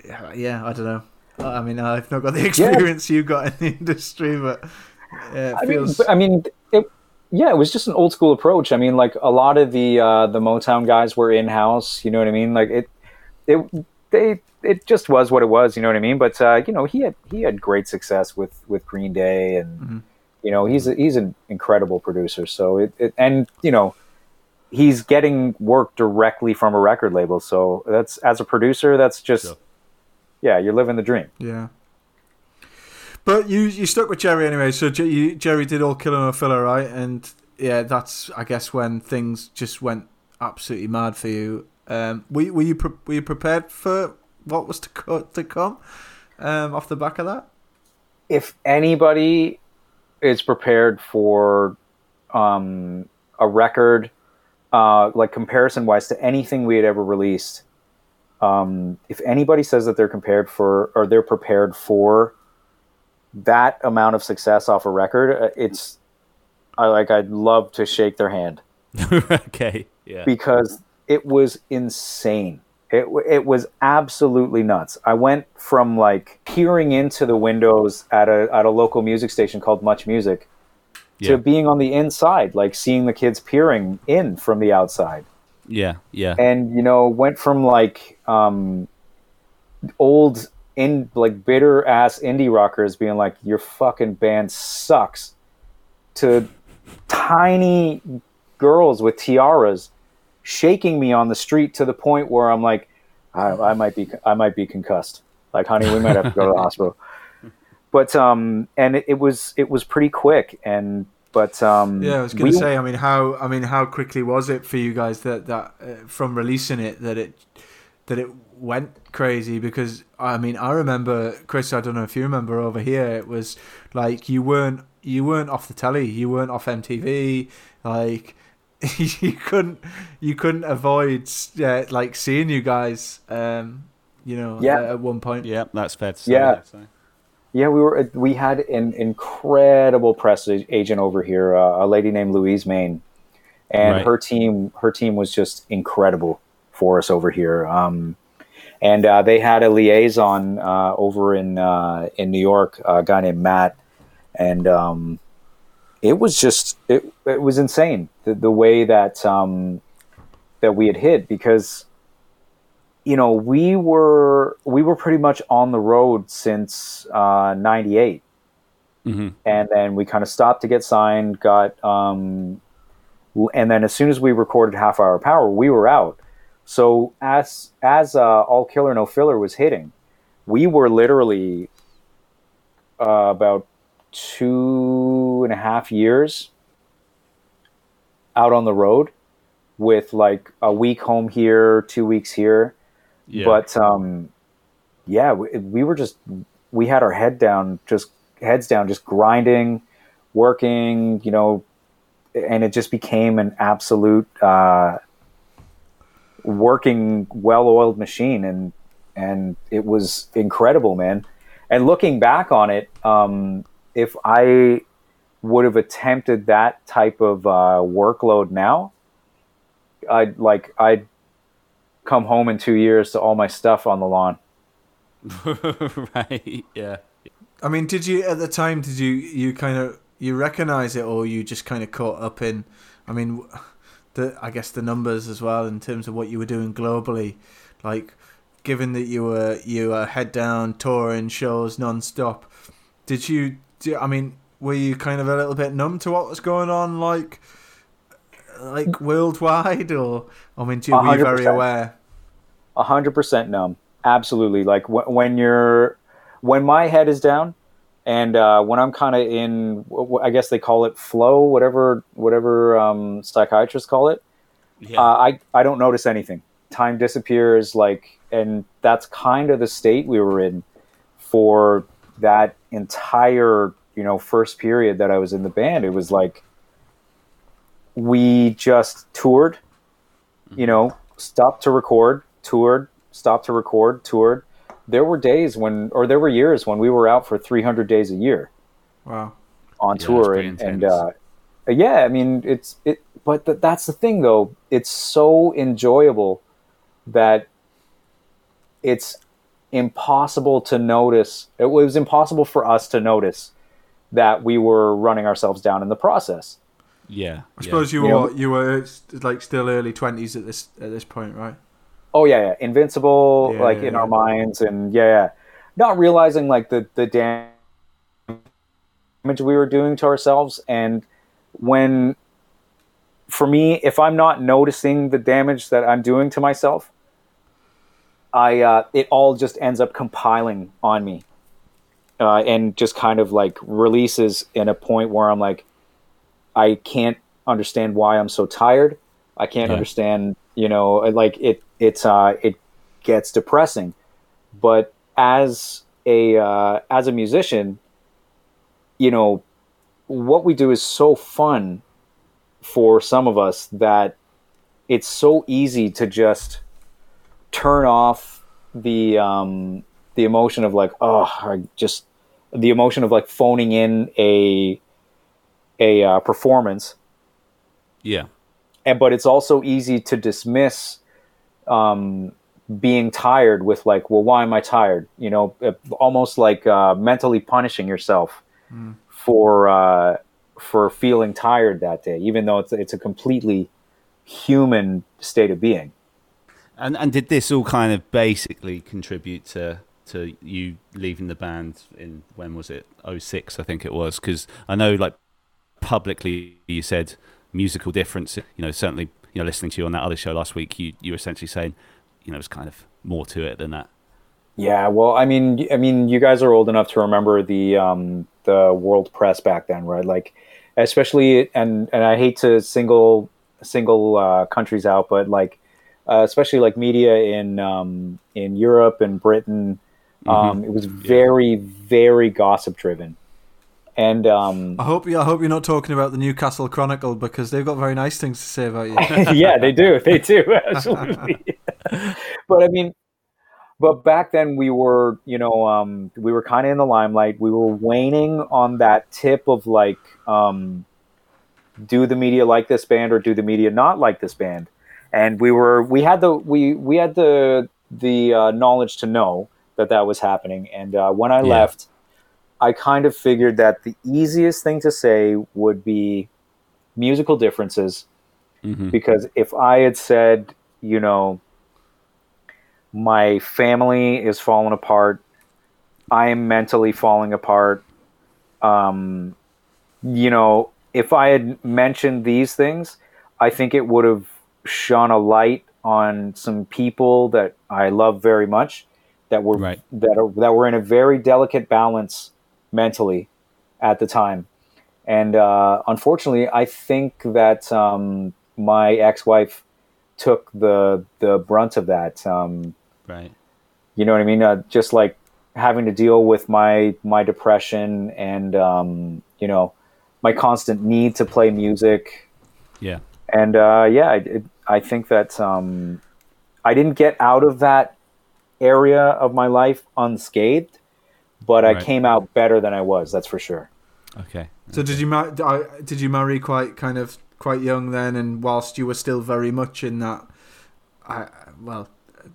yeah, yeah I don't know. I mean, I've not got the experience you got in the industry, but yeah, it I mean, feels. but, I mean, it, yeah, it was just an old school approach. I mean, like a lot of the uh, the Motown guys were in house. You know what I mean? Like it, it they it just was what it was. You know what I mean? But uh, you know, he had he had great success with with Green Day, and Mhm. you know, he's a, he's an incredible producer. So it, it and you know. He's getting work directly from a record label, so that's as a producer, that's just Sure. Yeah, you're living the dream. Yeah. But you you stuck with Jerry anyway. So J- you, Jerry did all killer no filler, right? And yeah, that's I guess when things just went absolutely mad for you. Um, were you, were you pre- were you prepared for what was to co- to come um, off the back of that? if anybody is prepared for um, a record, uh, like comparison wise to anything we had ever released, um, if anybody says that they're compared for or they're prepared for that amount of success off a record, uh, it's I like I'd love to shake their hand okay. Yeah. because it was insane. It it was absolutely nuts. I went from like peering into the windows at a at a local music station called Much Music Yeah. to being on the inside, like seeing the kids peering in from the outside, Yeah. Yeah. and you know went from like um, old in like bitter ass indie rockers being like your fucking band sucks to tiny girls with tiaras shaking me on the street to the point where I'm like, I, I might be, I might be concussed. Like, honey, we might have to go to the hospital. But um, and it, it was it was pretty quick, and but um, Yeah, I was going we- to say. I mean, how I mean, how quickly was it for you guys that that uh, from releasing it that it that it went crazy? Because I mean, I remember Chris. I don't know if you remember over here. It was like you weren't you weren't off the telly. You weren't off MTV. Like you couldn't you couldn't avoid uh, like seeing you guys. Um, you know, Yeah. at, at one point. Yeah. That's fair to say. Yeah. Yeah, we were. We had an incredible press agent over here, uh, a lady named Louise Main, and Right. her team. Her team was just incredible for us over here. Um, and uh, they had a liaison uh, over in uh, in New York, a guy named Matt, and um, it was just it, it was insane the, the way that um, that we had hit because you know we were we were pretty much on the road since uh, 98 Mhm. and then we kind of stopped to get signed got um, and then as soon as we recorded half hour power we were out. So as as uh, all killer no filler was hitting we were literally uh, about two and a half years out on the road with like a week home here two weeks here Yeah. but um, yeah, we, we were just we had our head down, just heads down, just grinding, working, you know, and it just became an absolute uh, working, well-oiled machine, and and it was incredible, man. And looking back on it, um, if I would have attempted that type of uh, workload now, I'd like I'd come home in two years to all my stuff on the lawn. right. Yeah. I mean, did you at the time? Did you you kind of you recognize it, or you just kind of caught up in? I mean, the I guess the numbers as well in terms of what you were doing globally, like given that you were you were head down touring shows non-stop did you do, i mean were you kind of a little bit numb to what was going on like like worldwide or i mean do you, were you very aware A hundred percent numb. Absolutely. Like wh- when you're, when my head is down, and uh, when I'm kind of in, wh- wh- I guess they call it flow, whatever, whatever um, psychiatrists call it. Yeah. Uh, I I don't notice anything. time disappears like and that's kind of the state we were in for that entire you know first period that i was in the band it was like we just toured you know stopped to record toured stopped to record toured. There were days when or there were years when we were out for 300 days a year Wow. on Yeah, tour and, and uh, yeah i mean it's it but th- that's the thing though. It's so enjoyable that it's impossible to notice it was impossible for us to notice that we were running ourselves down in the process Yeah. I suppose you were you were like still early twenties at this at this point, right? oh yeah, yeah. invincible Yeah, like yeah, in yeah. our minds and yeah, yeah not realizing like the the damage we were doing to ourselves and when for me if i'm not noticing the damage that i'm doing to myself i uh, it all just ends up compiling on me uh, and just kind of like releases in a point where i'm like i can't understand why i'm so tired i can't Yeah. understand you know like it it's uh it gets depressing but as a uh, as a musician you know what we do is so fun for some of us that it's so easy to just turn off the um, the emotion of like oh I just the emotion of like phoning in a a uh, performance. Yeah. and but it's also easy to dismiss um, being tired with like well why am i tired? You know uh, almost like uh, mentally punishing yourself for uh, for feeling tired that day even though it's it's a completely human state of being. And and did this all kind of basically contribute to to you leaving the band in when was it? 06 I think it was. Because I know like publicly you said musical difference you know certainly you know listening to you on that other show last week you you were essentially saying you know it's kind of more to it than that. Yeah, well, I mean, I mean, you guys are old enough to remember the um, the world press back then, right? Like, especially, and and I hate to single single uh, countries out, but like, uh, especially like media in um, in Europe and Britain, um, it was very very gossip driven, and um, I hope you. I hope you're not talking about the Newcastle Chronicle because they've got very nice things to say about you. yeah, they do. They do absolutely. but I mean, but back then we were, you know, um, we were kind of in the limelight. We were waning on that tip of like, um, do the media like this band or do the media not like this band? And we were, we had the, we we had the the uh, knowledge to know that that was happening. And uh, when I Yeah. left, I kind of figured that the easiest thing to say would be musical differences mm-hmm. because if I had said, you know, my family is falling apart, I am mentally falling apart, um, you know, if I had mentioned these things, I think it would have shone a light on some people that I love very much that were Right. that are, that were in a very delicate balance mentally at the time. And uh, unfortunately, I think that um, my ex-wife took the the brunt of that. Um, right you know what I mean? Uh, just like having to deal with my my depression and um, you know my constant need to play music. yeah And uh, yeah, I, it, I think that um, I didn't get out of that area of my life unscathed, but I came out better than I was. That's for sure. okay So did you mar- did you marry quite kind of quite young then, and whilst you were still very much in that, I well, uh,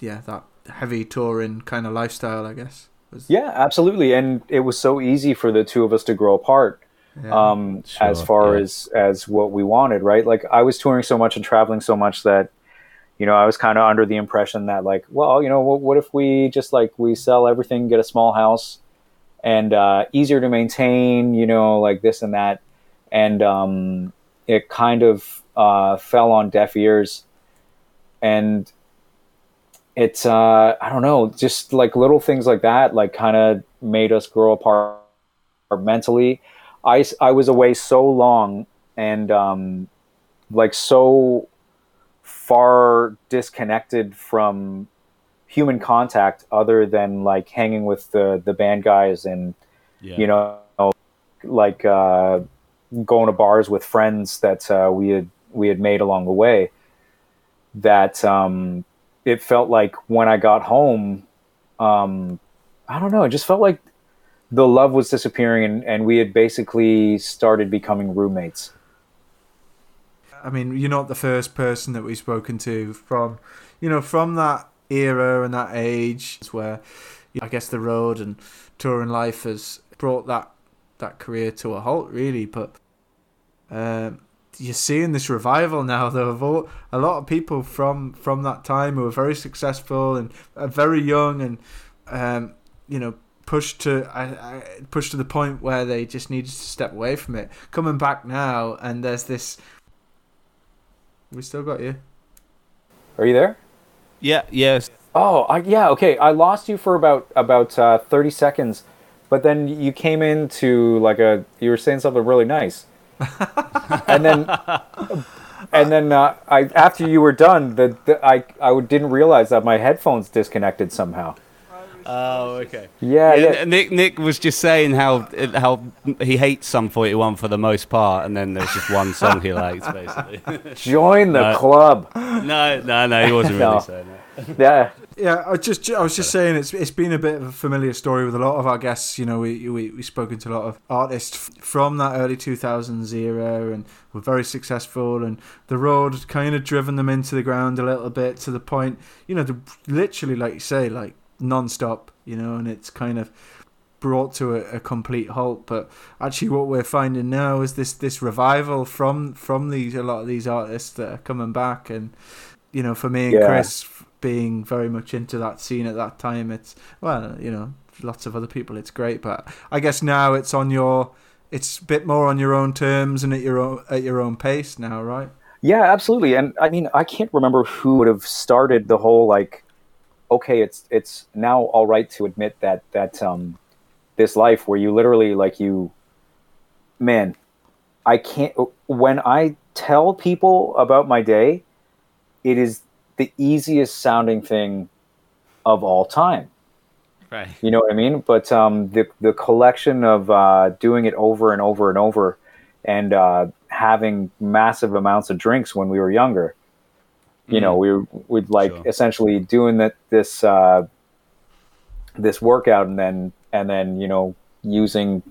yeah, that heavy touring kind of lifestyle, I guess. Was, Yeah, absolutely. And it was so easy for the two of us to grow apart. yeah. um, as far yeah. as as what we wanted, right? Like I was touring so much and traveling so much that you know I was kind of under the impression that like, well, you know, what, what if we just like we sell everything, get a small house, and uh, easier to maintain, you know, like this and that, and um, it kind of uh, fell on deaf ears, and it's uh, I don't know, just like little things like that, like kind of made us grow apart mentally. I, I was away so long and um, like so far disconnected from human contact other than like hanging with the the band guys and Yeah. you know like uh, going to bars with friends that uh, we had we had made along the way that um, it felt like when I got home um, I don't know it just felt like the love was disappearing and, and we had basically started becoming roommates I mean, you're not the first person that we've spoken to from, you know, from that era and that age where you know, I guess the road and touring life has brought that that career to a halt, really. But um, you're seeing this revival now, though, of all, a lot of people from from that time who were very successful and uh, very young and um, you know pushed to I, I pushed to the point where they just needed to step away from it. Coming back now, and there's this. We still got you. are you there Yeah, yes. Oh, I, yeah. Okay, I lost you for about about uh, thirty seconds, but then you came into like a you were saying something really nice, and then and then uh, I after you were done, the, the I I didn't realize that my headphones disconnected somehow. Oh, okay. Yeah, Yeah, yeah. Nick Nick was just saying how how he hates Sum 41 for the most part, and then there's just one song he likes, basically. Join the No. club. no, no, no, he wasn't really No. saying that. Yeah, Yeah, I just I was just saying it's it's been a bit of a familiar story with a lot of our guests. You know, we we we've spoken to a lot of artists from that early two thousands era, and were very successful. And the road kind of driven them into the ground a little bit to the point, you know, the, literally like you say, like non-stop. You know, and it's kind of brought to a, a complete halt. But actually, what we're finding now is this this revival from from these a lot of these artists that are coming back, and you know, for me and Yeah. Chris being very much into that scene at that time, it's well, you know, lots of other people, it's great. But I guess now it's on your, it's a bit more on your own terms and at your own at your own pace now, right? Yeah, absolutely. And I mean, I can't remember who would have started the whole like, okay, it's it's now all right to admit that that um, this life where you literally like you, man, I can't. When I tell people about my day, it is the easiest sounding thing of all time. Right. You know what I mean? But um, the the collection of uh, doing it over and over and over, and uh, having massive amounts of drinks when we were younger. You know, we would like Sure. essentially doing that this uh, this workout, and then and then you know using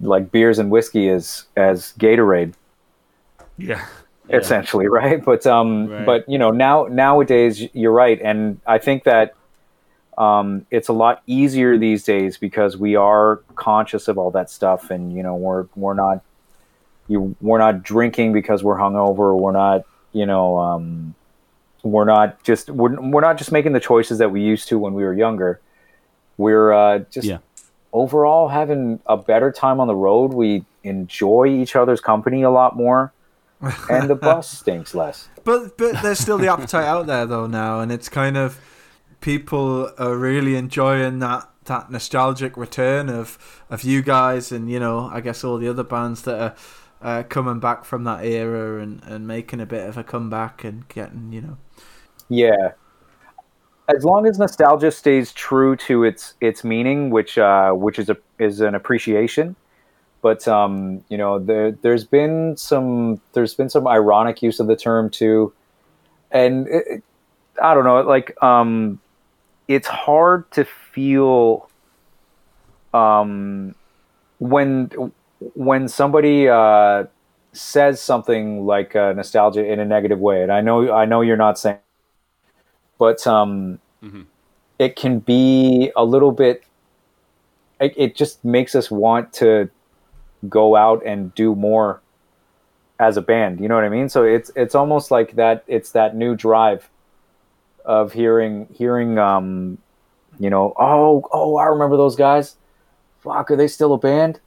like beers and whiskey as as Gatorade Yeah. essentially right but um Right. but you know now nowadays you're right and i think that um it's a lot easier these days because we are conscious of all that stuff and you know we're we're not you we're not drinking because we're hungover we're not you know um we're not just we're, we're not just making the choices that we used to when we were younger we're uh just Yeah. overall having a better time on the road we enjoy each other's company a lot more and the bus stinks less. But but there's still the appetite out there though now, and it's kind of people are really enjoying that that nostalgic return of of you guys, and you know I guess all the other bands that are. Uh, coming back from that era and, and making a bit of a comeback and getting you know. Yeah. As long as nostalgia stays true to its its meaning, which uh, which is a is an appreciation, but um, you know there there's been some there's been some ironic use of the term too, and it, I don't know like um, it's hard to feel um, when when somebody uh, says something like uh, nostalgia in a negative way, and I know I know you're not saying, but um, Mhm. it can be a little bit. It, it just makes us want to go out and do more as a band. You know what I mean? So it's it's almost like that. It's that new drive of hearing hearing um, you know, oh oh, I remember those guys. Fuck, are they still a band?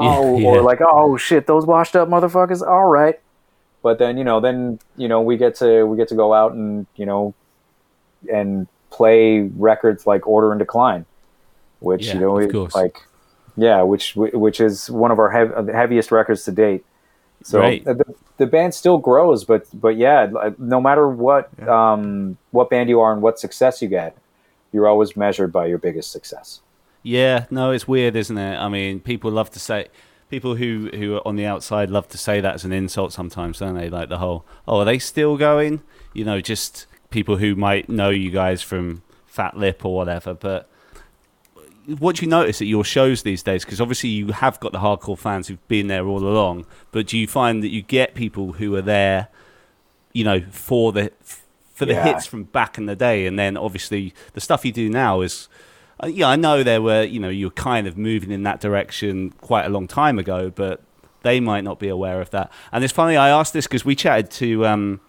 Oh, Yeah, or like, oh shit, those washed up motherfuckers. All right, but then you know, then you know, we get to we get to go out and you know, and play records like Order in Decline, which Yeah, you know, of it- like, yeah, which which is one of our hev- the heaviest records to date, So Right. the, the band still grows, but but yeah, no matter what um, what band you are and what success you get, you're always measured by your biggest success. Yeah, no, it's weird, isn't it? I mean, people love to say, people who who are on the outside love to say that as an insult sometimes, don't they? Like the whole, oh, are they still going? You know, just people who might know you guys from Fat Lip or whatever. But what do you notice at your shows these days? Because obviously you have got the hardcore fans who've been there all along, but do you find that you get people who are there, you know, for the for the Yeah. hits from back in the day, and then obviously the stuff you do now is. Uh, yeah, I know there were, you know, you were kind of moving in that direction quite a long time ago, but they might not be aware of that. And it's funny, I asked this because we chatted to um,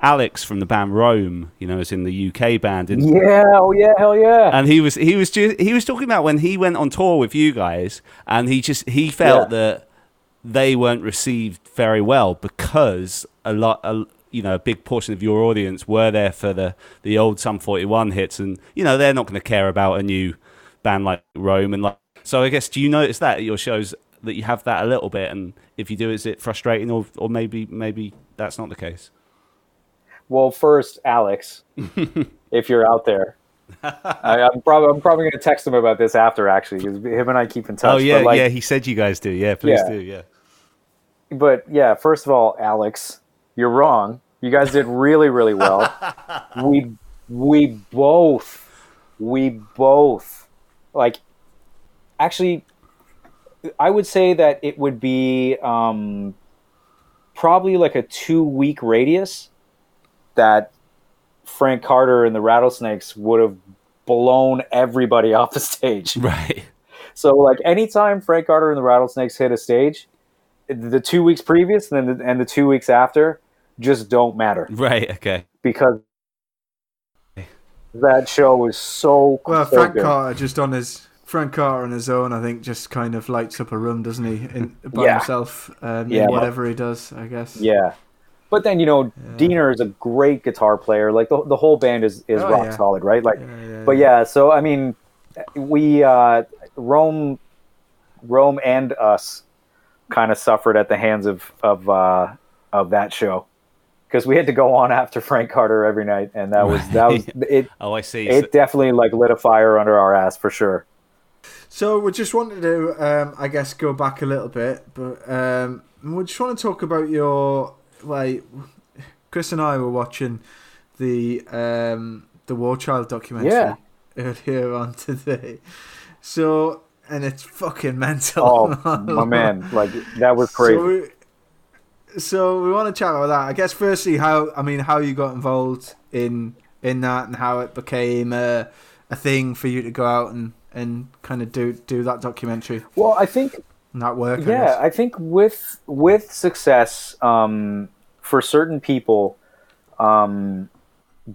Alex from the band Roam, you know, as in the UK band, and Yeah, oh yeah, hell yeah. and he was he was ju- he was talking about when he went on tour with you guys, and he just he felt Yeah. that they weren't received very well because a lot, a, you know, a big portion of your audience were there for the the old Sum Forty One hits, and you know they're not going to care about a new band like Roam, and like so. I guess do you notice that at your shows that you have that a little bit, and if you do, is it frustrating, or or maybe maybe that's not the case? Well, first, Alex, if you're out there, I, I'm probably I'm probably going to text him about this after. actually, because him and I keep in touch. oh yeah, but like, yeah. He said you guys do. Yeah, please Yeah. do. Yeah. but yeah, first of all, Alex, you're wrong. You guys did really, really well. we we both we both like actually I would say that it would be um, probably like a two week radius that Frank Carter and the Rattlesnakes would have blown everybody off the stage. Right. So like anytime Frank Carter and the Rattlesnakes hit a stage, the two weeks previous and then the, and the two weeks after just don't matter Right. Okay. because that show was so Well, so Frank good. Carter just on his Frank Carter on his own, I think, just kind of lights up a room, doesn't he? In, by Yeah. himself, um, Yeah. in whatever he does, I guess. Yeah. But then you know, Diener is a great guitar player. Like the, the whole band is, is Oh, rock yeah. solid, right? Like, Yeah, yeah, but yeah. So I mean, we uh, Roam, Roam and us kind of suffered at the hands of of uh, of that show because we had to go on after Frank Carter every night, and that was that was it. Oh, I see. It definitely like lit a fire under our ass for sure. So we just wanted to, um, I guess, go back a little bit, but um, we just want to talk about your like. Chris and I were watching the um, the War Child documentary Yeah. earlier on today. So and it's fucking mental. Oh my man, like that was crazy. So we, so we want to chat about that. I guess firstly, how I mean, how you got involved in in that, and how it became a a thing for you to go out and and kind of do do that documentary well, I think and that work. Yeah guess. i think with with success um, for certain people um,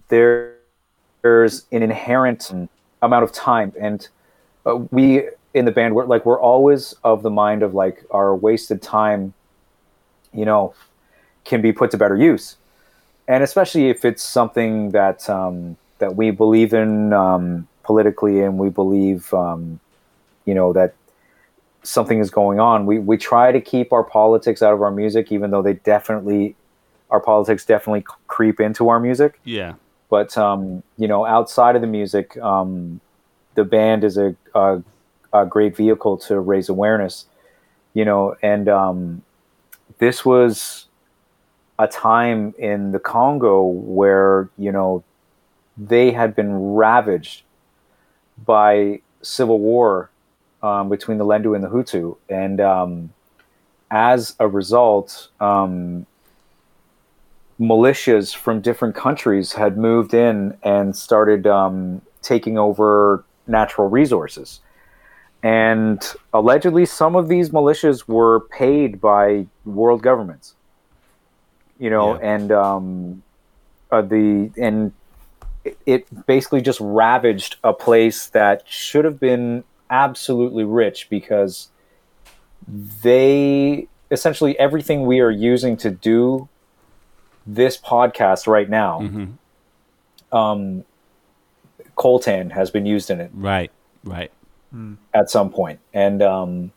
there there's an inherent amount of time and uh, we in the band we're like we're always of the mind of like our wasted time you know can be put to better use and especially if it's something that um, that we believe in um, politically and we believe um, you know that something is going on. We we try to keep our politics out of our music, even though they definitely our politics definitely creep into our music. Yeah. But um, you know, outside of the music, um, the band is a, a a great vehicle to raise awareness. You know, and um, this was a time in the Congo where you know they had been ravaged by civil war um, between the Lendu and the Hutu, and um, as a result, um, militias from different countries had moved in and started um, taking over natural resources. And allegedly, some of these militias were paid by world governments. You know, Yeah. and um, uh, the and it- basically just ravaged a place that should have been absolutely rich because they essentially everything we are using to do this podcast right now hmm um, coltan has been used in it Right. Right. At some point and um,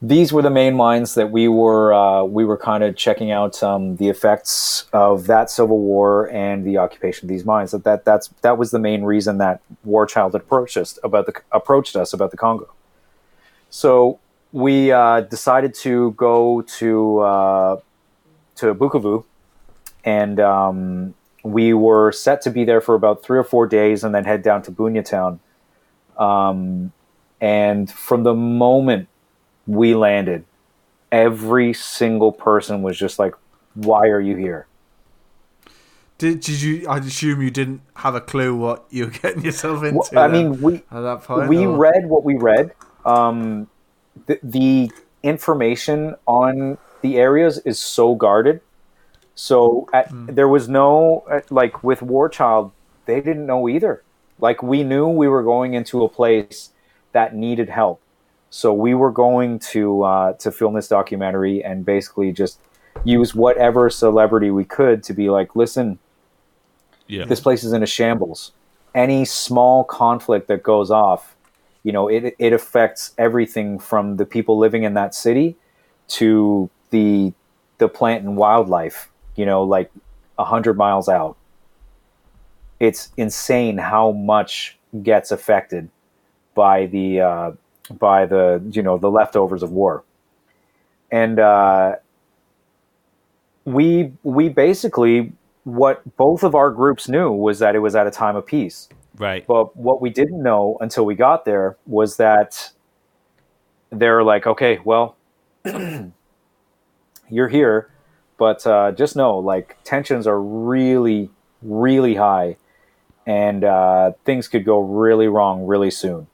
these were the main mines that we were uh, we were kind of checking out um, the effects of that civil war and the occupation of these mines. That, that that's that was the main reason that War Child approached us about the approached us about the Congo. So we uh, decided to go to uh, to Bukavu, and um, we were set to be there for about three or four days, and then head down to Bunia town. Um, and from the moment we landed, every single person was just like, "Why are you here?" Did, did you? I assume you didn't have a clue what you were getting yourself into. Well, I mean, we at that point, we or- read what we read. Um, the, the information on the areas is so guarded. So at, there was no uh, like with War Child, they didn't know either. Like we knew we were going into a place that needed help, so we were going to uh, to film this documentary and basically just use whatever celebrity we could to be like, listen, Yeah. this place is in a shambles. Any small conflict that goes off, you know, it it affects everything from the people living in that city to the the plant and wildlife. You know, like a hundred miles out. It's insane how much gets affected by the uh, by the you know the leftovers of war, and uh, we we basically what both of our groups knew was that it was at a time of peace. Right. But what we didn't know until we got there was that they're like, okay, well, you're here, but uh, just know, like, tensions are really, really high, and uh, things could go really wrong really soon.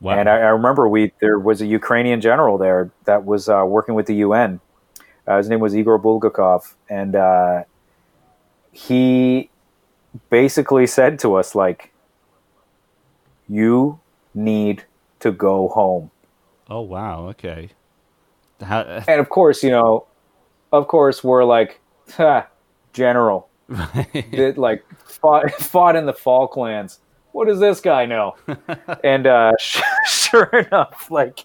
Wow. And I, I remember we there was a Ukrainian general there that was uh, working with the UN. Uh, his name was Igor Bulgakov, and uh, he basically said to us like, "You need to go home." oh wow. Okay. How, And of course, you know, of course, we're like, ha, "General, that like fought fought in the Falklands. What does this guy know?" and uh, sure enough, like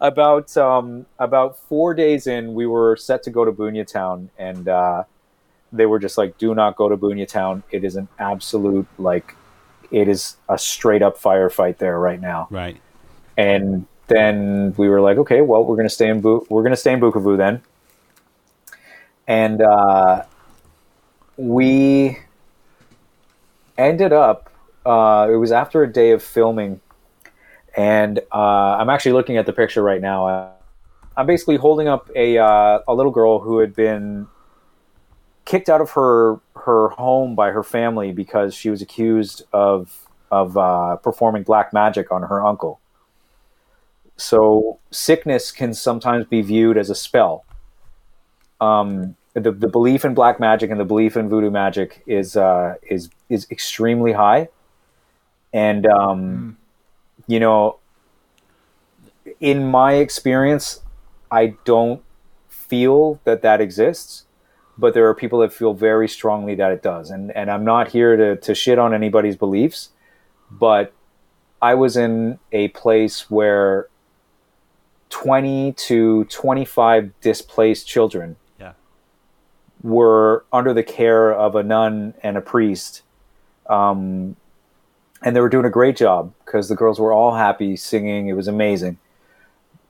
about um, about four days in, we were set to go to Bunia Town, and uh, they were just like, "Do not go to Bunia Town. It is an absolute like, it is a straight up firefight there right now." right. and then we were like, okay, well, we're gonna stay in Bu- we're gonna stay in Bukavu then, and uh, we ended up. Uh, it was after a day of filming, and uh, I'm actually looking at the picture right now. I'm basically holding up a uh, a little girl who had been kicked out of her her home by her family because she was accused of of uh, performing black magic on her uncle. So sickness can sometimes be viewed as a spell. Um, the, the belief in black magic and the belief in voodoo magic is uh, is is extremely high, and um, you know, in my experience, I don't feel that that exists, but there are people that feel very strongly that it does, and and I'm not here to to shit on anybody's beliefs, but I was in a place where 20 to 25 displaced children. Were under the care of a nun and a priest. Um, and they were doing a great job because the girls were all happy singing. It was amazing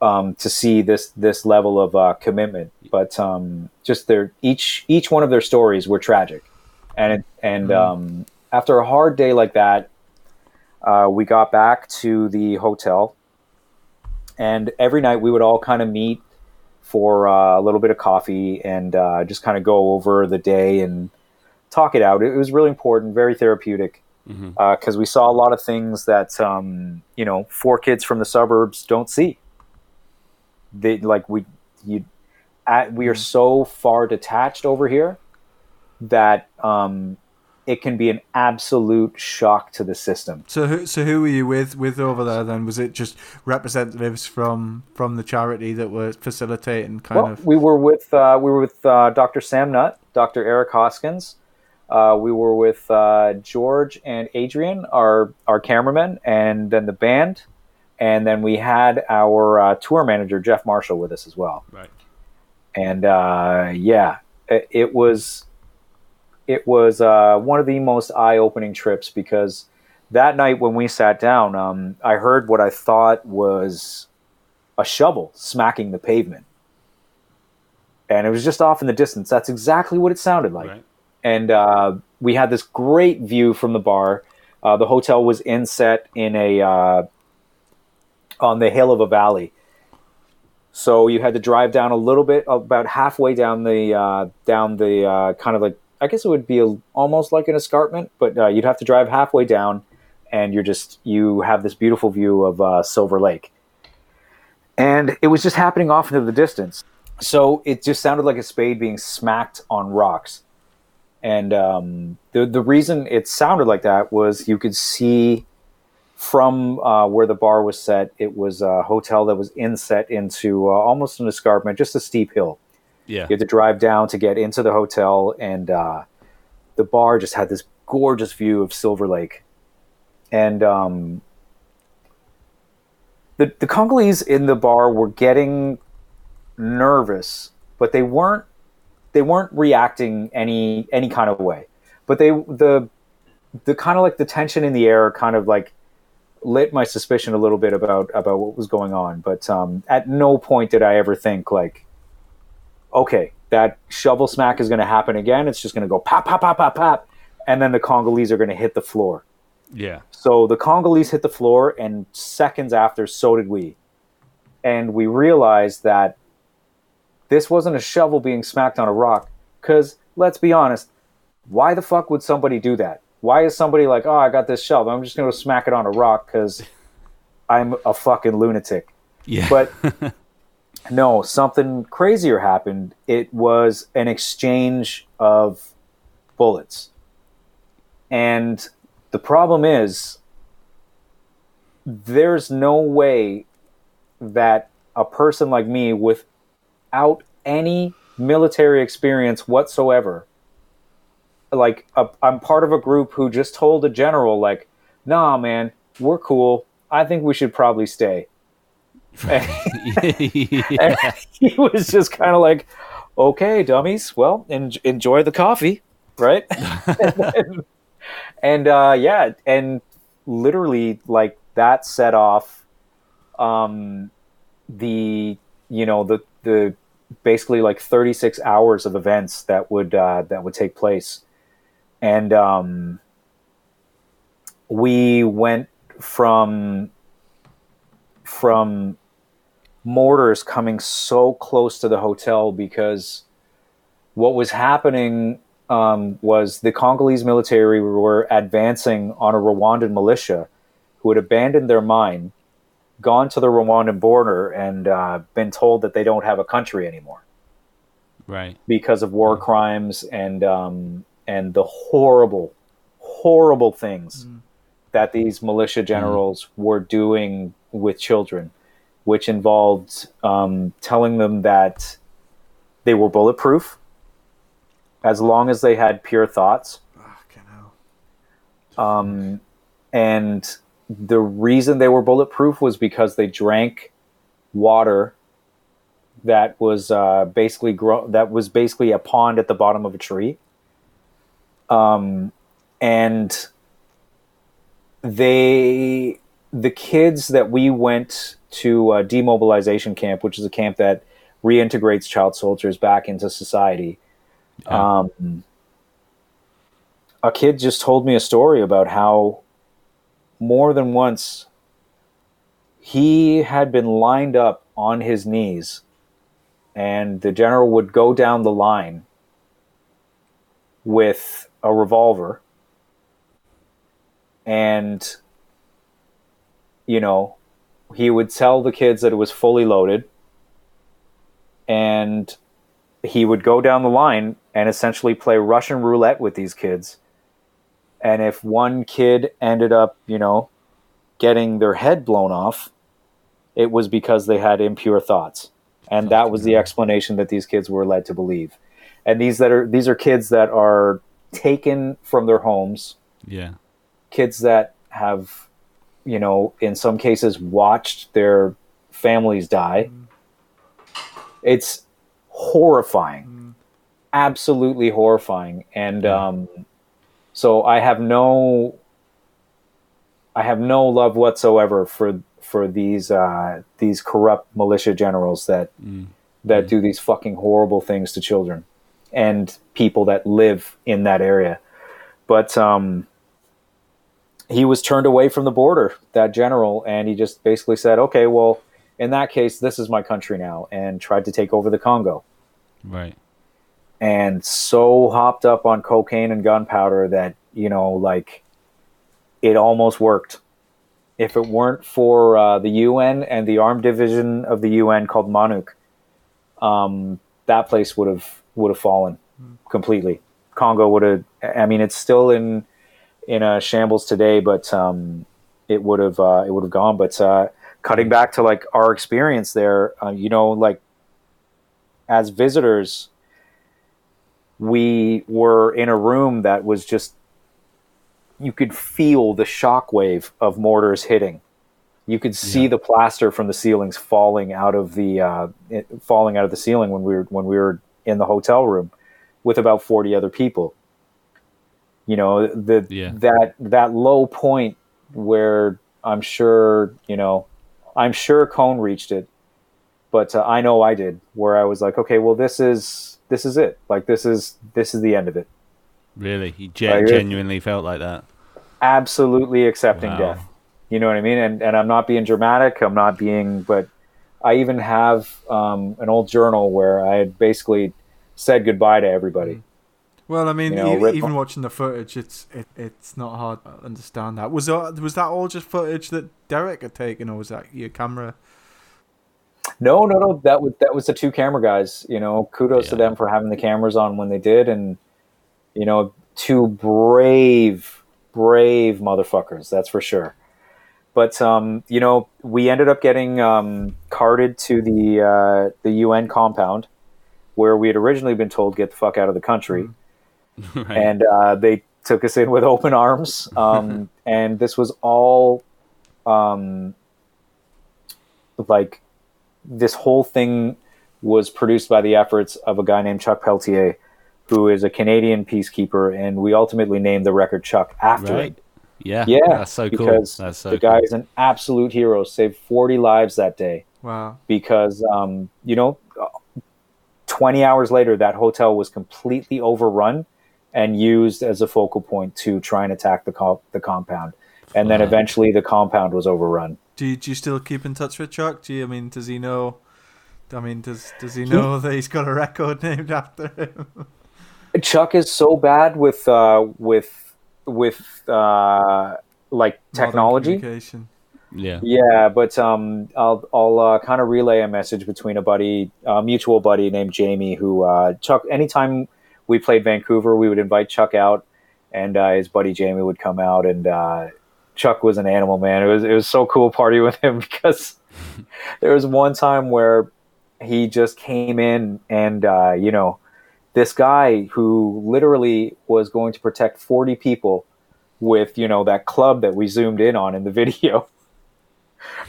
um, to see this this level of uh, commitment. But um, just their each each one of their stories were tragic, and and um, after a hard day like that, uh, we got back to the hotel, and every night we would all kind of meet for uh, a little bit of coffee and uh, just kind of go over the day and talk it out. It was really important, very therapeutic, because we saw a lot of things that um, you know four kids from the suburbs don't see. They like we you at, we are so far detached over here that um, it can be an absolute shock to the system. So who so who were you with with over there then? Was it just representatives from from the charity that were facilitating kind well, of? we were with uh, we were with uh, Dr. Sam Nutt, Dr. Eric Hoskins. Uh, we were with uh, George and Adrian, our our cameraman, and then the band, and then we had our uh, tour manager Jeff Marshall with us as well. Right. And uh, yeah, it, it was it was uh, one of the most eye-opening trips because that night when we sat down, um, I heard what I thought was a shovel smacking the pavement, and it was just off in the distance. That's exactly what it sounded like. Right. And uh, we had this great view from the bar. Uh, the hotel was inset in a uh, on the hill of a valley. So you had to drive down a little bit, about halfway down the uh, down the uh, kind of like I guess it would be a, almost like an escarpment, but uh, you'd have to drive halfway down, and you're just you have this beautiful view of uh, Silver Lake, and it was just happening off into the distance. So it just sounded like a spade being smacked on rocks, and um, the the reason it sounded like that was you could see from uh, where the bar was set. It was a hotel that was inset into uh, almost an escarpment, just a steep hill. Yeah. You had to drive down to get into the hotel, and uh, the bar just had this gorgeous view of Silver Lake. And um, the the Congolese in the bar were getting nervous, but they weren't they weren't reacting any any kind of way. But they the the kind of like the tension in the air kind of like lit my suspicion a little bit about about what was going on. But um, at no point did I ever think like, okay, that shovel smack is going to happen again. It's just going to go pop pop pop pop pop, and then the Congolese are going to hit the floor. Yeah. So the Congolese hit the floor, and seconds after, so did we. And we realized that this wasn't a shovel being smacked on a rock. Because, let's be honest, why the fuck would somebody do that? Why is somebody like, oh, I got this shovel, I'm just going to smack it on a rock because I'm a fucking lunatic? Yeah. But no, something crazier happened. It was an exchange of bullets. And the problem is, there's no way that a person like me, without any military experience whatsoever, like i I'm part of a group who just told a general, like, "Nah, man, we're cool. I think we should probably stay." He was just kind of like, "Okay, dummies. Well, en- enjoy the coffee, right?" and and, uh, yeah, and literally, like that set off um, the you know the the basically like 36 hours of events that would uh, that would take place, and um, we went from from mortars coming so close to the hotel because what was happening um, was the Congolese military were advancing on a Rwandan militia who had abandoned their mine, gone to the Rwandan border, and uh, been told that they don't have a country anymore. Right. because of war crimes and um, and the horrible, horrible things that these militia generals were doing with children, which involved um, telling them that they were bulletproof as long as they had pure thoughts. Um, and the reason they were bulletproof was because they drank water that was uh, basically grow- that was basically a pond at the bottom of a tree. Um, and they the kids that we went to a demobilization camp, which is a camp that reintegrates child soldiers back into society. Yeah. Um, a kid just told me a story about how more than once he had been lined up on his knees and the general would go down the line with a revolver and you know he would tell the kids that it was fully loaded and he would go down the line and essentially play russian roulette with these kids. And if one kid ended up you know getting their head blown off it was because they had impure thoughts. And that was the explanation that these kids were led to believe. And these that are these are kids that are taken from their homes. Yeah. kids that have you know, in some cases, watched their families die. It's horrifying, absolutely horrifying, and um, so I have no, I have no love whatsoever for for these uh, these corrupt militia generals that that do these fucking horrible things to children and people that live in that area. But um, he was turned away from the border, that general, and he just basically said, "Okay, well, in that case, this is my country now," and tried to take over the Congo. Right. And so hopped up on cocaine and gunpowder that you know, like, it almost worked. If it weren't for uh, the UN and the armed division of the UN called MONUC, um, that place would have would have fallen completely. Congo would have. I mean, it's still in in a shambles today, but um, it would have uh, it would have gone. But uh, cutting back to like our experience there, uh, you know, like as visitors, we were in a room that was just you could feel the shockwave of mortars hitting. You could see Yeah. the plaster from the ceilings falling out of the uh, falling out of the ceiling when we were when we were in the hotel room with about forty other people. You know the Yeah. that that low point where I'm sure you know I'm sure Cone reached it, but uh, I know I did where I was like, okay, well this is this is it. Like this is this is the end of it. Really, you ge- Like, genuinely felt like that. absolutely accepting Wow. death. You know what I mean? And and I'm not being dramatic. I'm not being, but I even have um, an old journal where I had basically said goodbye to everybody. Well, I mean, You know, e- Rip- even watching the footage, it's it, it's not hard to understand that. Was that, was that all just footage that Deryck had taken, or was that your camera? No, no, no. That was that was the two camera guys. You know, kudos to them for having the cameras on when they did, and you know, two brave, brave motherfuckers. That's for sure. But um, you know, we ended up getting um, carted to the uh, the UN compound where we had originally been told get the fuck out of the country, right. and uh, they took us in with open arms. Um, and this was all um, like this whole thing was produced by the efforts of a guy named Chuck Pelletier, who is a Canadian peacekeeper, and we ultimately named the record Chuck after right. it. Yeah. Yeah, That's so cool. because That's so the cool. guy is an absolute hero. Saved forty lives that day Wow. because um, you know, twenty hours later, that hotel was completely overrun and used as a focal point to try and attack the co- the compound. And then eventually, the compound was overrun. Do you, do you still keep in touch with Chuck? Do you, I mean, does he know? I mean, does does he know that he's got a record named after him? Chuck is so bad with uh, with with uh, like technology. communication. Yeah. Yeah, but um, I'll I'll uh, kind of relay a message between a buddy, a mutual buddy named Jamie, who uh, Chuck. Anytime we played Vancouver, we would invite Chuck out, and uh, his buddy Jamie would come out, and uh, Chuck was an animal, man. It was it was so cool party with him because there was one time where he just came in, and uh, you know, this guy who literally was going to protect forty people with you know that club that we zoomed in on in the video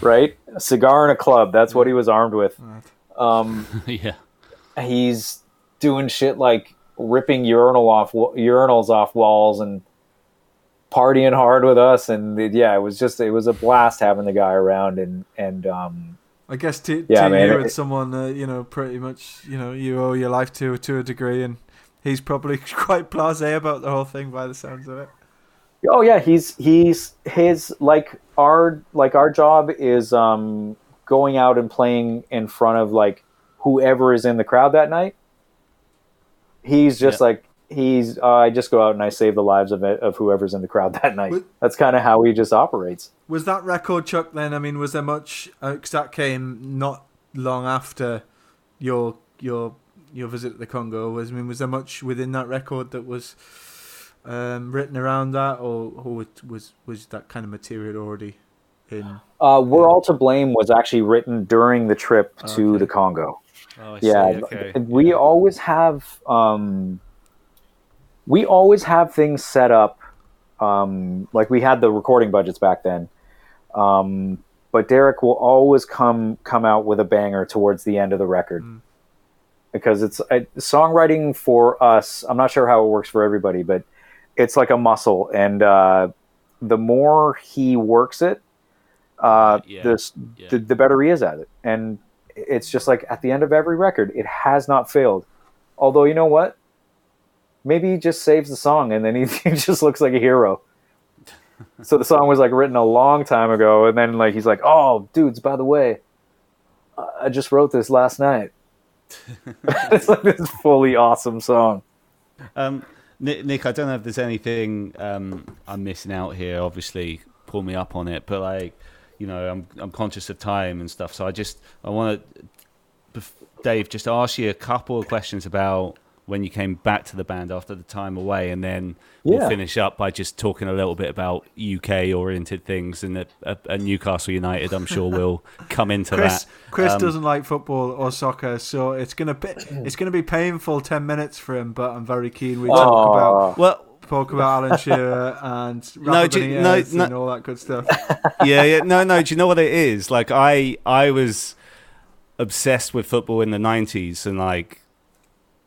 right? A cigar and a club. That's what he was armed with. Um, yeah. he's doing shit like ripping urinal off urinals off walls and partying hard with us. And yeah, it was just it was a blast having the guy around. And and um, I guess to, Yeah, to man, you, it- it's someone uh, you know pretty much you know you owe your life to to a degree, and he's probably quite blasé about the whole thing by the sounds of it. oh yeah, he's he's his like our like our job is um, going out and playing in front of like whoever is in the crowd that night. He's just Yeah. like he's. Uh, I just go out and I save the lives of it, of whoever's in the crowd that night. But- That's kind of how he just operates. Was that record Chuck then? I mean, was there much? Because that came not long after your your your visit to the Congo. Was I mean, was there much within that record that was um, written around that, or, or was- was was that kind of material already in? Uh, We're All to Blame was actually written during the trip to Okay. the Congo. Oh, I yeah, see. Okay. we Yeah. always have um, we always have things set up. Um, like we had the recording budgets back then. Um, but Deryck will always come come out with a banger towards the end of the record Mm. because it's I, songwriting for us. I'm not sure how it works for everybody, but it's like a muscle, and uh, the more he works it, uh, Yeah. the, Yeah. the the better he is at it. And it's just like at the end of every record, it has not failed. Although you know what, maybe he just saves the song, and then he, he just looks like a hero. so the song was like written a long time ago, and then like he's like, "Oh, dudes, by the way, I just wrote this last night." it's like this fully awesome song. Um, Nick, Nick, I don't know if there's anything um, I'm missing out here. Obviously, pull me up on it. But like, you know, I'm I'm conscious of time and stuff. So I just I want to, Dave, just ask you a couple of questions about when you came back to the band after the time away, and then we'll finish up by just talking a little bit about UK oriented things and at, Newcastle United. I'm sure we'll come into Chris that. Chris Um, doesn't like football or soccer, so it's gonna be it's gonna be painful ten minutes for him. But I'm very keen we talk about Well, talk about Alan Shearer and No, do you- Benitez no, and all that good stuff. yeah, yeah. No, no. Do you know what it is? Like, I, I was obsessed with football in the '90s, and like,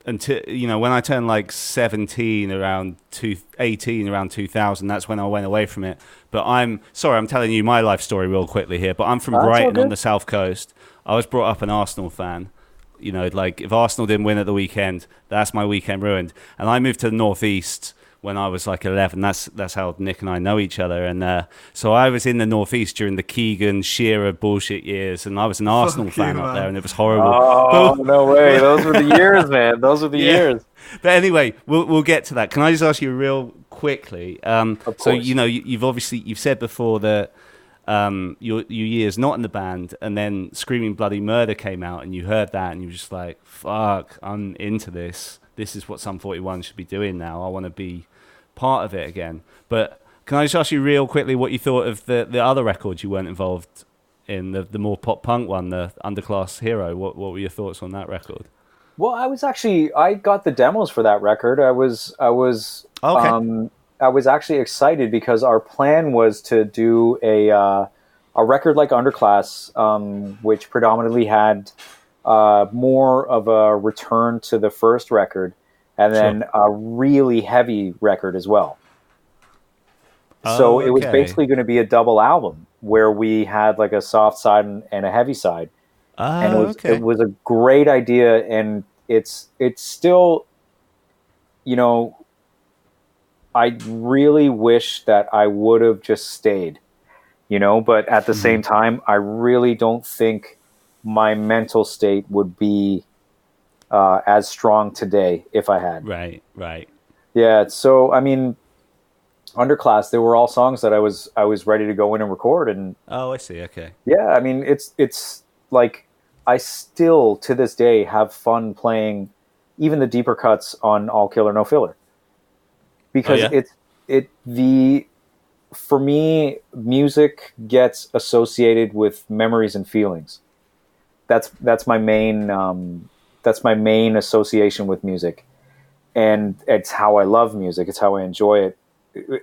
until you know, when I turned like 17, around two, 18, around 2000, that's when I went away from it. But I'm sorry, I'm telling you my life story real quickly here. But I'm from That's Brighton on the south coast. I was brought up an Arsenal fan. You know, like if Arsenal didn't win at the weekend, that's my weekend ruined. And I moved to the northeast when I was like 11. That's that's how Nick and I know each other. And uh, so I was in the northeast during the Keegan Shearer bullshit years, and I was an Arsenal Fuck fan you, up man. there, and it was horrible. Oh no way! Those were the years, man. Those were the Yeah. years. But anyway, we'll we'll get to that. Can I just ask you real quickly? Um, Of so you know, you, you've obviously you've said before that um, your your years not in the band, and then Screaming Bloody Murder came out, and you heard that, and you were just like, "Fuck, I'm into this. This is what Sum 41 should be doing now. I want to be part of it again." But can I just ask you real quickly what you thought of the the other records you weren't involved in, the the more pop punk one, the Underclass Hero? What what were your thoughts on that record? Well, I was actually I got the demos for that record. I was I was Okay. um, I was actually excited because our plan was to do a uh, a record like Underclass, um, which predominantly had uh, more of a return to the first record, and then a really heavy record as well. so Oh, it was basically going to be a double album where we had like a soft side and, and a heavy side and it was okay. it was a great idea and it's it's still you know I really wish that I would have just stayed you know but at the Hmm. same time I really don't think my mental state would be uh, as strong today if I had Right, right. yeah so I mean underclass there were all songs that I was I was ready to go in and record and Oh, I see. Okay. yeah, I mean it's it's like I still to this day have fun playing even the deeper cuts on All Killer No Filler. Because Oh, yeah? it's it the for me music gets associated with memories and feelings. That's that's my main um, that's my main association with music. And it's how I love music. It's how I enjoy it.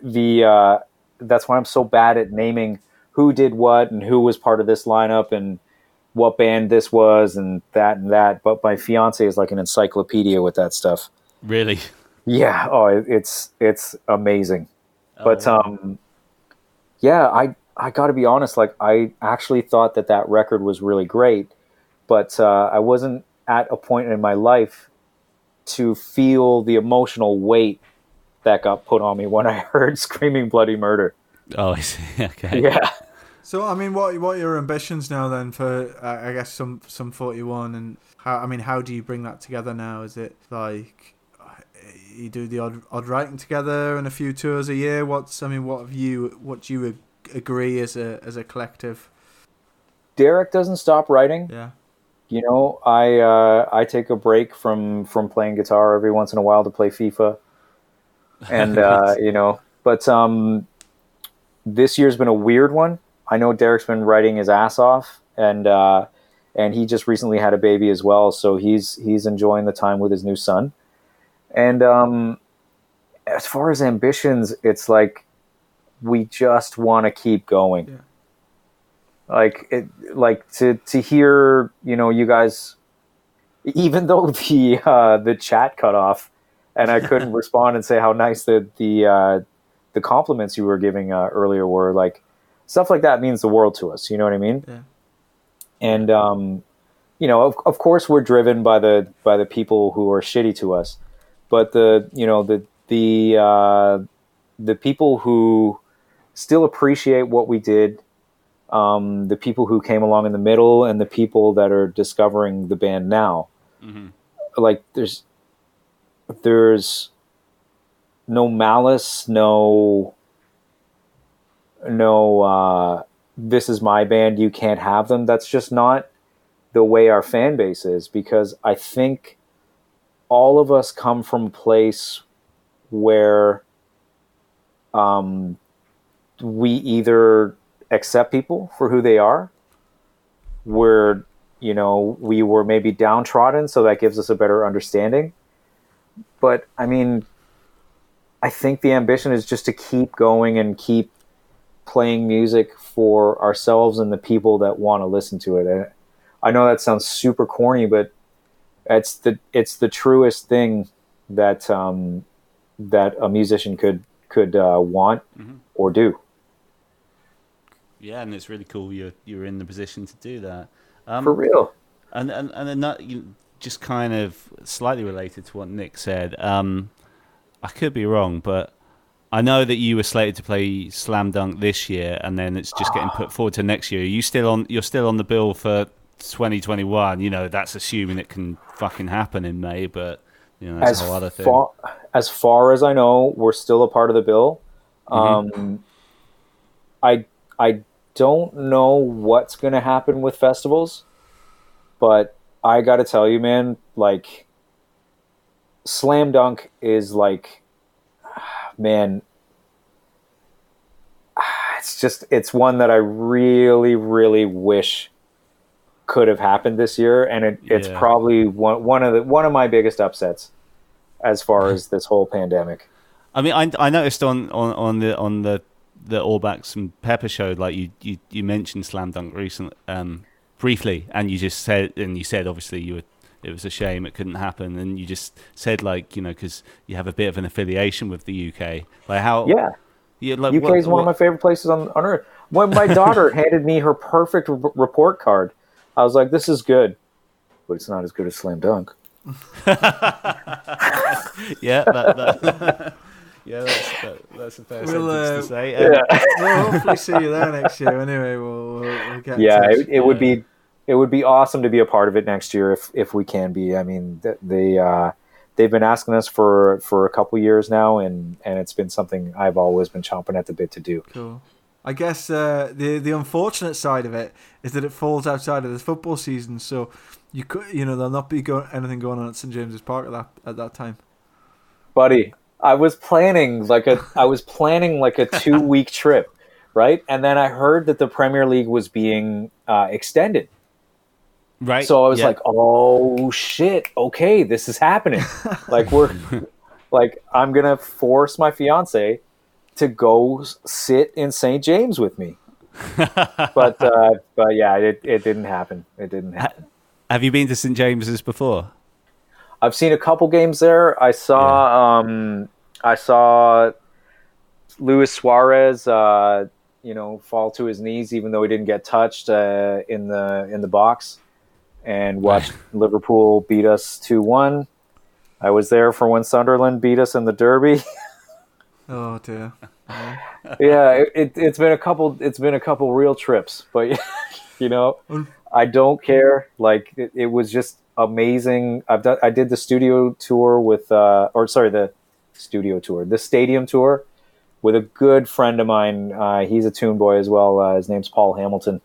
The uh, that's why I'm so bad at naming who did what and who was part of this lineup and what band this was and that and that. But my fiance is like an encyclopedia with that stuff. Really? Yeah, oh, it's it's amazing. But Oh, um, yeah, I I got to be honest. Like, I actually thought that that record was really great, but uh, I wasn't at a point in my life to feel the emotional weight that got put on me when I heard "Screaming Bloody Murder." oh, I see. Okay. Yeah. So I mean, what what are your ambitions now then for uh, I guess some Sum forty one and how I mean how do you bring that together now? Is it like uh, you do the odd odd writing together and a few tours a year? What's I mean, what have you what do you agree as a as a collective? Deryck doesn't stop writing. Yeah, You know, I uh, I take a break from from playing guitar every once in a while to play FIFA, and uh, you know, but um, this year's been a weird one. I know Deryck's been writing his ass off, and uh, and he just recently had a baby as well, so he's he's enjoying the time with his new son. And um, as far as ambitions, it's like we just want to keep going. Yeah. Like it, like to to hear you know you guys, even though the uh, the chat cut off, and I couldn't respond and say how nice the the uh, the compliments you were giving uh, earlier were like stuff like that means the world to us. You know what I mean? Yeah. And um, you know, of, of course, we're driven by the by the people who are shitty to us, but the you know the the uh, the people who still appreciate what we did, um, the people who came along in the middle, and the people that are discovering the band now. Like there's there's no malice, no no uh, this is my band, you can't have them. That's just not the way our fan base is because I think all of us come from a place where um, we either accept people for who they are, where you know we were maybe downtrodden, so that gives us a better understanding. But I mean, I think the ambition is just to keep going and keep playing music for ourselves and the people that want to listen to it. And I know that sounds super corny, but it's the it's the truest thing that um, that a musician could could uh, want or do. Yeah, and it's really cool you're you're in the position to do that. Um, For real. And and and then that, you, just kind of slightly related to what Nick said. Um, I could be wrong, but I know that you were slated to play Slam Dunk this year, and then it's just getting put forward to next year. Are you still on? You're still on the bill for 2021. You know, that's assuming it can fucking happen in May, but you know that's as a whole other thing. far as far as I know, we're still a part of the bill. Mm-hmm. Um, I I don't know what's going to happen with festivals, but I got to tell you, man, like Slam Dunk is like, man, it's just it's one that I really really wish could have happened this year, and it, it's probably one one of the one of my biggest upsets as far as this whole pandemic. I mean, I, I noticed on, on, on the on the the All Backs and Pepper showed, like you, you, you mentioned Slam Dunk recently, um, briefly, and you just said, and you said obviously you were, it was a shame it couldn't happen, and you just said like you know because you have a bit of an affiliation with the UK, like how Yeah, yeah, like UK is one of my favorite places on, on earth. When my daughter handed me her perfect r- report card, I was like, "This is good, but it's not as good as Slam Dunk." yeah, that, that, yeah, that's that, that's a fair We'll, sentence uh, to say. Um, We'll hopefully see you there next year. Anyway, we'll, we'll, we'll get. in yeah, touch. it, it would be it would be awesome to be a part of it next year if if we can be. I mean, they uh, they've been asking us for for a couple years now, and and it's been something I've always been chomping at the bit to do. Cool. I guess uh, the the unfortunate side of it is that it falls outside of the football season, so you could you know there'll not be go- anything going on at St James's Park at that at that time. buddy i was planning like a i was planning like a two week trip right? And then i heard that the premier league was being uh, extended. Right. so i was yeah. like oh shit. Okay this is happening. Like we're like i'm gonna force my fiance to go sit in st james with me. But uh but yeah it, it didn't happen. It didn't happen. have you been to St James's before? I've seen a couple games there. I saw um, I saw Luis Suarez, uh, you know, fall to his knees even though he didn't get touched uh, in the in the box, and watched Liverpool beat us two one. I was there for when Sunderland beat us in the Derby. Oh dear. yeah, it, it, it's been a couple. It's been a couple real trips, but you know, I don't care. Like it, it was just amazing. I've done. I did the studio tour with, uh, or sorry, the studio tour, the stadium tour with a good friend of mine. Uh, he's a toon boy as well. Uh, his name's Paul Hamilton.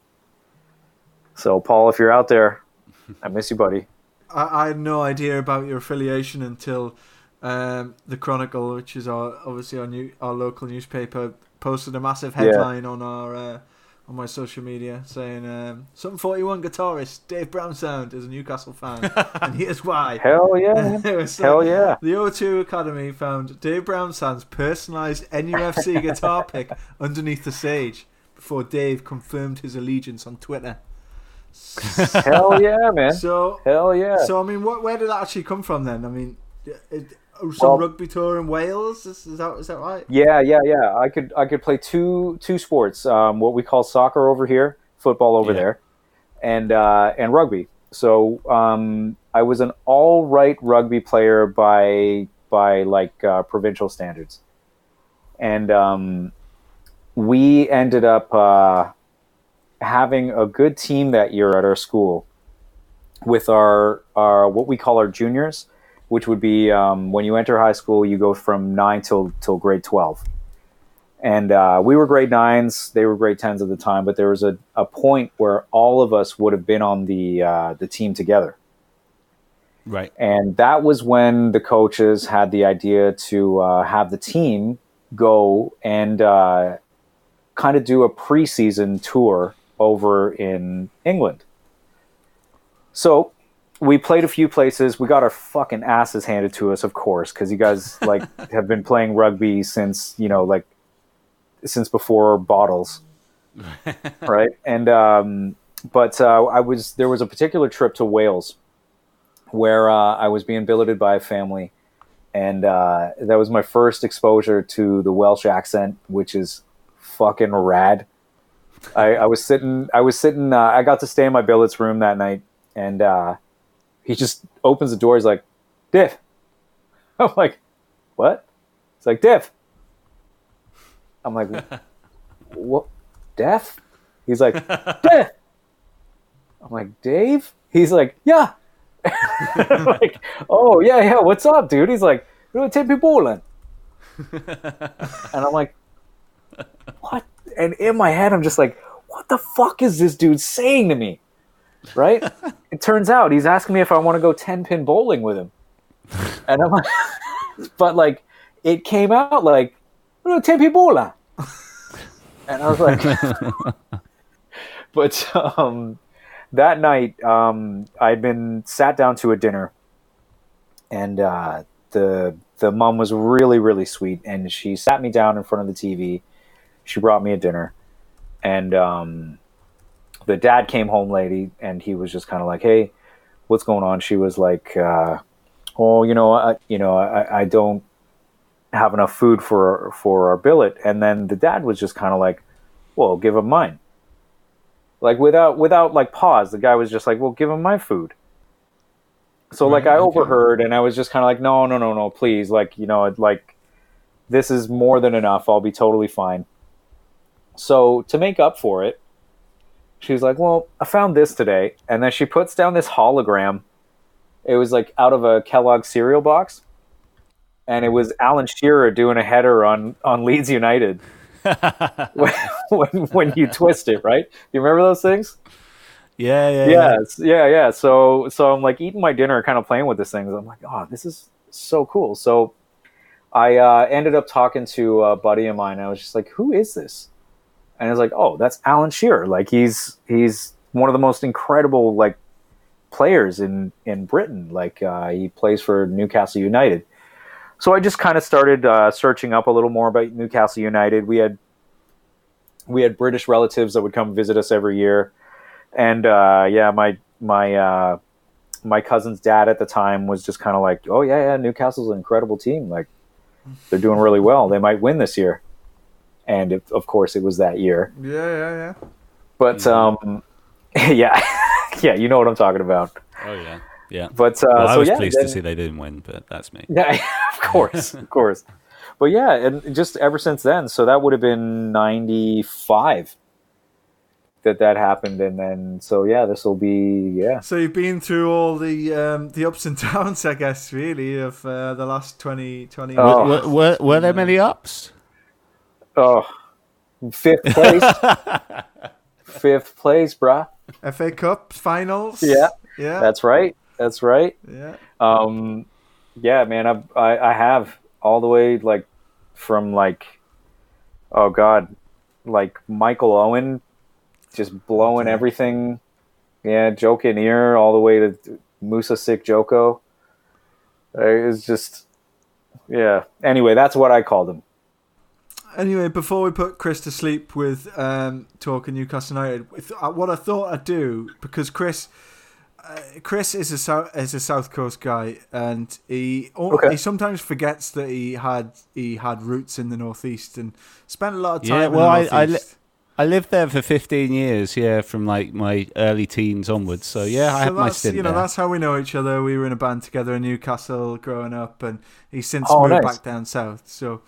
So, Paul, if you're out there, I miss you, buddy. I, I had no idea about your affiliation until um, the Chronicle, which is our obviously our new our local newspaper, posted a massive headline on our uh, on my social media saying um, Sum forty one guitarist Dave Brownsound is a Newcastle fan, and here's why. Hell yeah, was Hell yeah. The O2 Academy found Dave Brownsound's personalised NUFC guitar pick underneath the stage. before Dave confirmed his allegiance on Twitter. Hell yeah, man. So, Hell yeah. so I mean, what, where did that actually come from then? I mean, it, some Well- rugby tour in Wales. Is, is that is that right? Yeah, yeah, yeah. I could I could play two two sports. Um, what we call soccer over here, football over Yeah. there, and uh, and rugby. So um, I was an all right rugby player by by like uh, provincial standards, and um, we ended up uh, having a good team that year at our school with our our what we call our juniors which would be um, when you enter high school, you go from nine till till grade twelve. And uh, we were grade nines; they were grade tens at the time. But there was a, a point where all of us would have been on the uh, the team together, Right. and that was when the coaches had the idea to uh, have the team go and uh, kind of do a preseason tour over in England. So we played a few places. We got our fucking asses handed to us, of course, because you guys like have been playing rugby since you know like since before bottles, right? And um, but uh, I was there was a particular trip to Wales where uh, I was being billeted by a family, and uh, that was my first exposure to the Welsh accent, which is fucking rad. I, I was sitting, I was sitting, uh, I got to stay in my billet's room that night, and uh, he just opens the door. He's like, "Diff," I'm like, "What?" It's like, "Diff." I'm like, "What? Deaf?" He's like, "Diff." I'm like, "Dave?" He's like, "Yeah." I'm like, oh yeah, yeah. What's up, dude? He's like, "Du Tippy Ballen," and I'm like, what? And in my head, I'm just like, what the fuck is this dude saying to me? Right? it turns out he's asking me if I want to go 10 pin bowling with him. And I'm like, but like, it came out like, "Oh, 10 pin bowler. And I was like, but um, that night, um, I'd been sat down to a dinner, and uh, the the mom was really really sweet, and she sat me down in front of the TV. She brought me a dinner, and um, the dad came home late, and he was just kind of like, "Hey, what's going on?" She was like, uh, "Oh, you know, I, you know, I, I don't have enough food for for our billet," and then the dad was just kind of like, "Well, give him mine." Like without without like pause, the guy was just like, "Well, give him my food." So like I okay. overheard, and I was just kind of like, "No, no, no, no, please!" Like you know, like this is more than enough. I'll be totally fine. So to make up for it, she was like, "Well, I found this today," and then she puts down this hologram. It was like out of a Kellogg cereal box, and it was Alan Shearer doing a header on on Leeds United. when, when when you twist it, right? You remember those things? Yeah, yeah, Yeah, yeah, yeah. So so I'm like eating my dinner, kind of playing with this thing. I'm like, oh, this is so cool. So I uh, ended up talking to a buddy of mine. I was just like, who is this? And I was like, oh, that's Alan Shearer. Like he's he's one of the most incredible like players in in Britain. Like uh, he plays for Newcastle United. So I just kind of started uh, searching up a little more about Newcastle United. We had we had British relatives that would come visit us every year, and uh, yeah, my my uh, my cousin's dad at the time was just kind of like, oh yeah, yeah, Newcastle's an incredible team. Like they're doing really well. They might win this year, and it, of course it was that year. Yeah, yeah, yeah. But um, yeah, yeah, you know what I'm talking about. Oh yeah, yeah. But uh, Well, I so was yeah, pleased then- to see they didn't win, but that's me. Yeah, of course, of course. But yeah, and just ever since then, so that would have been '95 that that happened, and then so yeah, this will be yeah. So you've been through all the um, the ups and downs, I guess, really, of uh, the last 20, 20 Oh. Were, were, were there many ups? Oh, fifth place, fifth place, bruh. FA Cup finals. Yeah, yeah, That's right. That's right. yeah. Um, yeah, man, I've, I I have all the way like from like, oh god, like Michael Owen, just blowing everything. Yeah, Joke in ear all the way to Musa Sick Joko. It's just, yeah. Anyway, that's what I called him. Anyway, before we put Chris to sleep with um, talking Newcastle United, uh, what I thought I'd do because Chris, uh, Chris is a South is a South Coast guy, and he Okay. he sometimes forgets that he had he had roots in the Northeast and spent a lot of time Yeah, well, I- the I Northeast. I lived there for 15 years, yeah, from like my early teens onwards. So yeah, I so had my that's stint you know there. that's how we know each other. We were in a band together in Newcastle growing up, and he's since Oh, moved nice. back down south. So,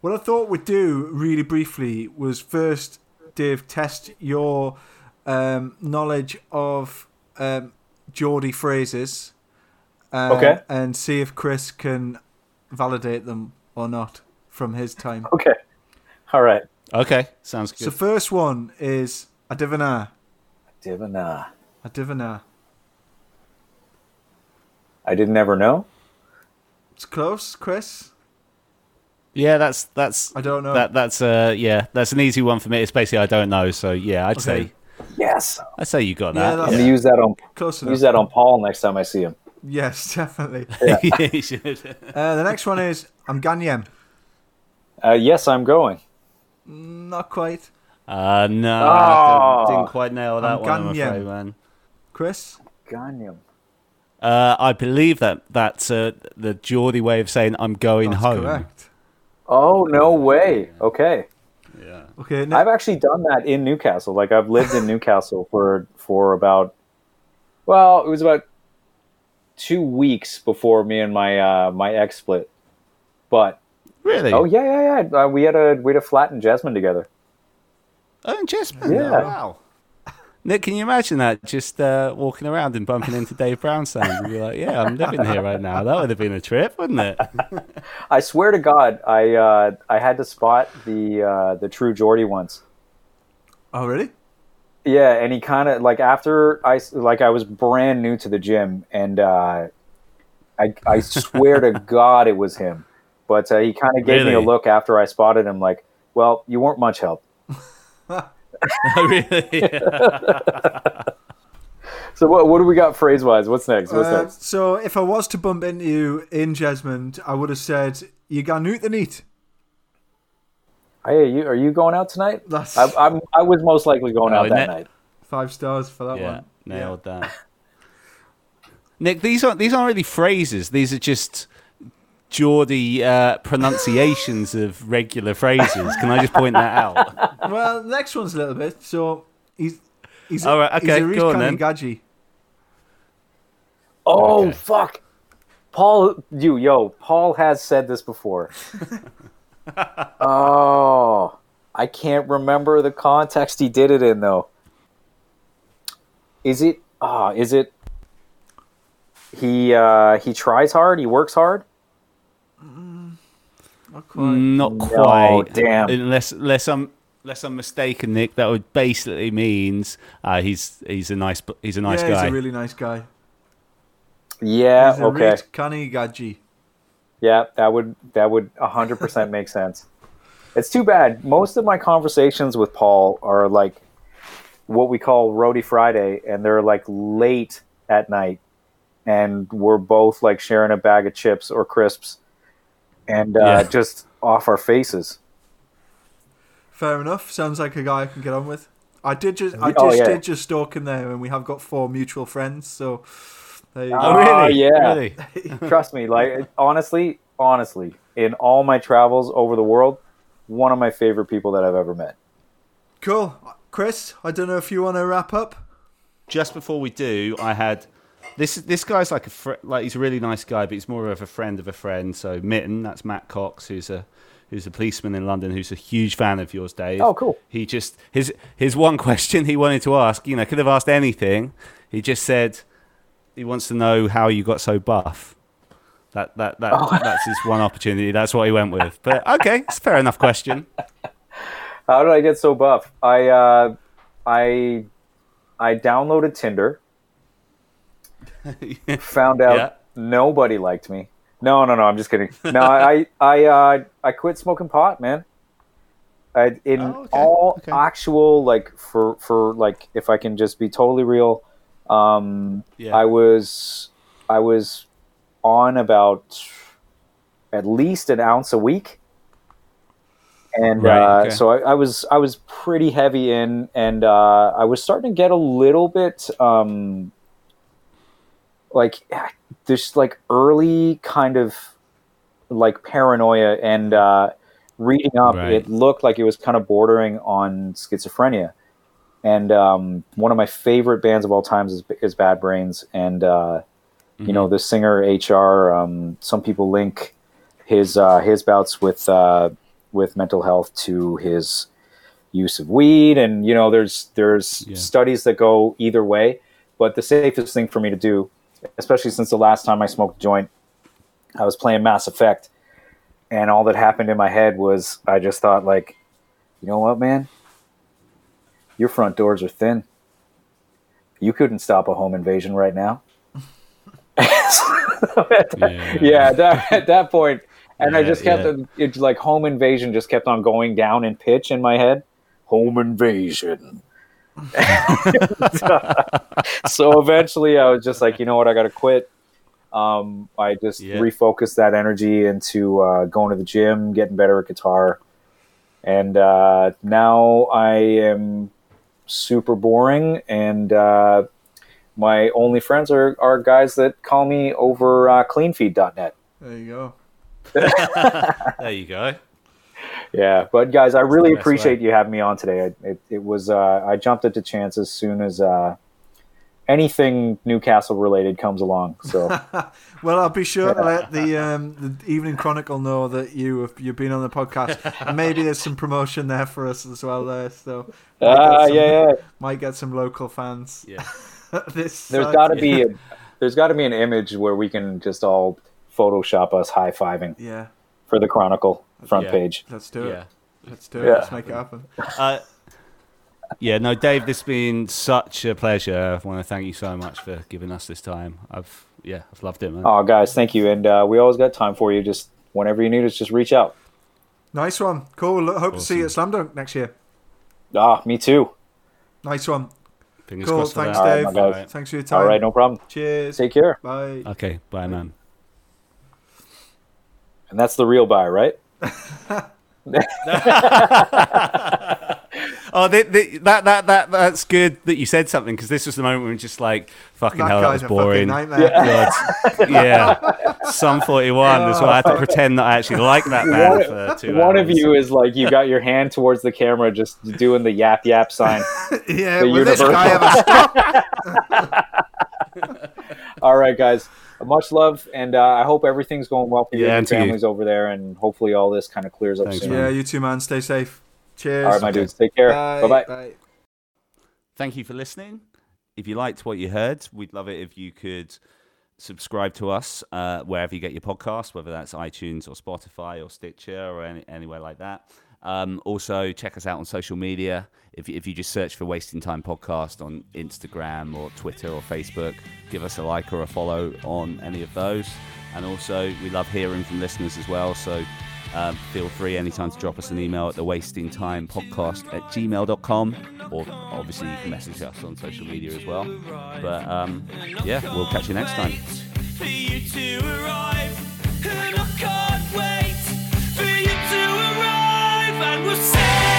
what I thought we'd do really briefly was first, Dave, test your um, knowledge of um, Geordie phrases, um, Okay. and see if Chris can validate them or not from his time. Okay. All right. Okay, sounds good. So, first one is a divina, Divina. a divina. I didn't ever know. It's close, Chris. Yeah, that's that's I don't know. that that's uh yeah, that's an easy one for me. It's basically I don't know. So yeah, I'd Okay. say Yes. I'd say you got Yeah, that. I'm gonna use that on Close enough. use that on Paul next time I see him. Yes, definitely. Yeah. Yeah, you should. Uh, the next one is I'm Ganyem. Uh, yes, I'm going. Not quite. Uh, no, Oh. I didn't, didn't quite nail that I'm one. I'm afraid, man. Chris? Ganyem. Uh, I believe that that's uh, the Geordie way of saying I'm going That's home. correct. Oh no way. Okay. Yeah. Okay, ne- I've actually done that in Newcastle. Like I've lived in Newcastle for for about well, it was about two weeks before me and my uh, my ex split. But Really? oh yeah, yeah, yeah. Uh, we had a we had a flat in Jasmine together. Oh, in Jesmond. Yeah. Wow. Nick, can you imagine that? Just uh, walking around and bumping into Dave Brownsound and be like, "Yeah, I'm living here right now." That would have been a trip, wouldn't it? I swear to God, I uh, I had to spot the uh, the true Geordie once. oh, really? Yeah, and he kind of like after I like I was brand new to the gym, and uh, I I swear to God it was him, but uh, he kind of gave me a look after I spotted him, like, well, you weren't much help. Oh, really? So what what do we got phrase wise? What's next? What's Uh, next? so if I was to bump into you in Jesmond, I would have said, you got out the neat. Hey, you are you going out tonight? That's I, I'm I was most likely going Oh, out that ne- night. five stars for that yeah, one. nailed that. Nick, these aren't these aren't really phrases. These are just Geordie uh, pronunciations of regular phrases. Can I just point that out? Well, the next one's a little bit. So he's he's All right, he's okay, a Reece go on Cunningham then. Gadji. Oh Okay. fuck, Paul, you yo, Paul has said this before. oh, I can't remember the context he did it in though. Is it? Ah, is it? He uh, he tries hard. He works hard. Not quite. Not No, damn. Unless unless I'm unless I'm mistaken, Nick, that would basically means uh, he's he's a nice he's a nice yeah, guy. he's a really nice guy. Yeah. he's Okay. Reece Cunningham Gadji. Yeah, that would that would hundred percent make sense. It's too bad. Most of my conversations with Paul are like what we call Roadie Friday, and they're like late at night, and we're both like sharing a bag of chips or crisps, and uh, Yeah. just off our faces. Fair enough. Sounds like a guy I can get on with. I did just I Oh, just yeah. did just stalk him there, and we have got four mutual friends. So there you go. Oh, Oh, really? yeah. Really? Trust me, like honestly, honestly, in all my travels over the world, one of my favorite people that I've ever met. Cool, Chris. I don't know if you want to wrap up. Just before we do, I had this. This guy's like a fr- like he's a really nice guy, but he's more of a friend of a friend. So Mitten, that's Matt Cox, who's a who's a policeman in London, who's a huge fan of yours, Dave. Oh, cool. He just his his one question he wanted to ask. You know, could have asked anything. He just said he wants to know how you got so buff. That that that Oh. that's his one opportunity. That's what he went with. But okay, it's a fair enough question. How did I get so buff? I uh, I I downloaded Tinder, found out Yeah. nobody liked me. No, no, no. I'm just kidding. No, I I uh, I quit smoking pot, man. I, in Oh, okay, all okay. actual like for for like if I can just be totally real, um, Yeah. I was I was on about at least an ounce a week. and Right, uh, okay. so I, I was I was pretty heavy in, and uh, I was starting to get a little bit um, like this like early kind of like paranoia and uh, reading up. Right. It looked like it was kind of bordering on schizophrenia. And um, one of my favorite bands of all times is, is Bad Brains, and uh, you know the singer HR. Um, some people link his uh, his bouts with uh, with mental health to his use of weed, and you know there's there's Yeah. studies that go either way. But the safest thing for me to do, especially since the last time I smoked a joint, I was playing Mass Effect, and all that happened in my head was I just thought like, you know what, man, your front doors are thin. You couldn't stop a home invasion right now. Yeah. yeah, that, at that point, and I just kept yeah. it, it's like home invasion just kept on going down in pitch in my head. Home invasion. so eventually, I was just like, you know what, I got to quit. Um, I just Yeah. refocused that energy into uh, going to the gym, getting better at guitar, and uh, now I am super boring and. Uh, my only friends are, are guys that call me over uh, cleanfeed.net. There you go. There you go. Yeah, but guys, I really appreciate way. you having me on today. It, it, it was uh, I jumped at the chance as soon as uh, anything Newcastle related comes along. So Well, I'll be sure to let the um, the Evening Chronicle know that you have you've been on the podcast. And maybe there's some promotion there for us as well. There, so might get uh, some- yeah, yeah. might get some local fans. Yeah. this There's side. got to be a, there's got to be an image where we can just all Photoshop us high fiving yeah. For the Chronicle front Yeah. page. Let's do it. Yeah. Let's do it. Yeah. Let's make it happen. Uh, yeah, no, Dave, this has been such a pleasure. I want to thank you so much for giving us this time. I've yeah, I've loved it, man. Oh, guys, thank you, and uh, we always got time for you. Just whenever you need us, just reach out. Nice one. Cool. Look, hope to see you at Slam Dunk next year. Ah, me too. Nice one. Fingers Cool. Thanks, that. All right, Dave. my guys. All right. Thanks for your time. All right, no problem. Cheers. Take care. Bye. Okay, bye, man. And that's the real bye, right? Oh, the, the, that that that that's good that you said something because this was the moment when we were just like, fucking That hell, that guy's was a boring. fucking nightmare. God. yeah, Sum forty-one. That's why I had to oh. pretend that I actually like that band for two One of you is like you got your hand towards the camera, just doing the yap yap sign. yeah. The Will this universal- guy ever stop? All right, guys. Much love, and uh, I hope everything's going well for you Yeah, and and to your you. families over there, and hopefully all this kind of clears up soon. man. yeah. You too, man. Stay safe. Cheers. All right, my dudes. Take care. Bye. Bye bye. Bye. Thank you for listening. If you liked what you heard, we'd love it if you could subscribe to us uh, wherever you get your podcast, whether that's iTunes or Spotify or Stitcher or any, anywhere like that. Um, also, check us out on social media. If, you- if you just search for Wasting Time Podcast on Instagram or Twitter or Facebook, give us a like or a follow on any of those. And also, we love hearing from listeners as well. So um, feel free anytime to drop us an email at the wasting time podcast at gmail.com or obviously you can message us on social media as well but um, yeah we'll catch you next time Você.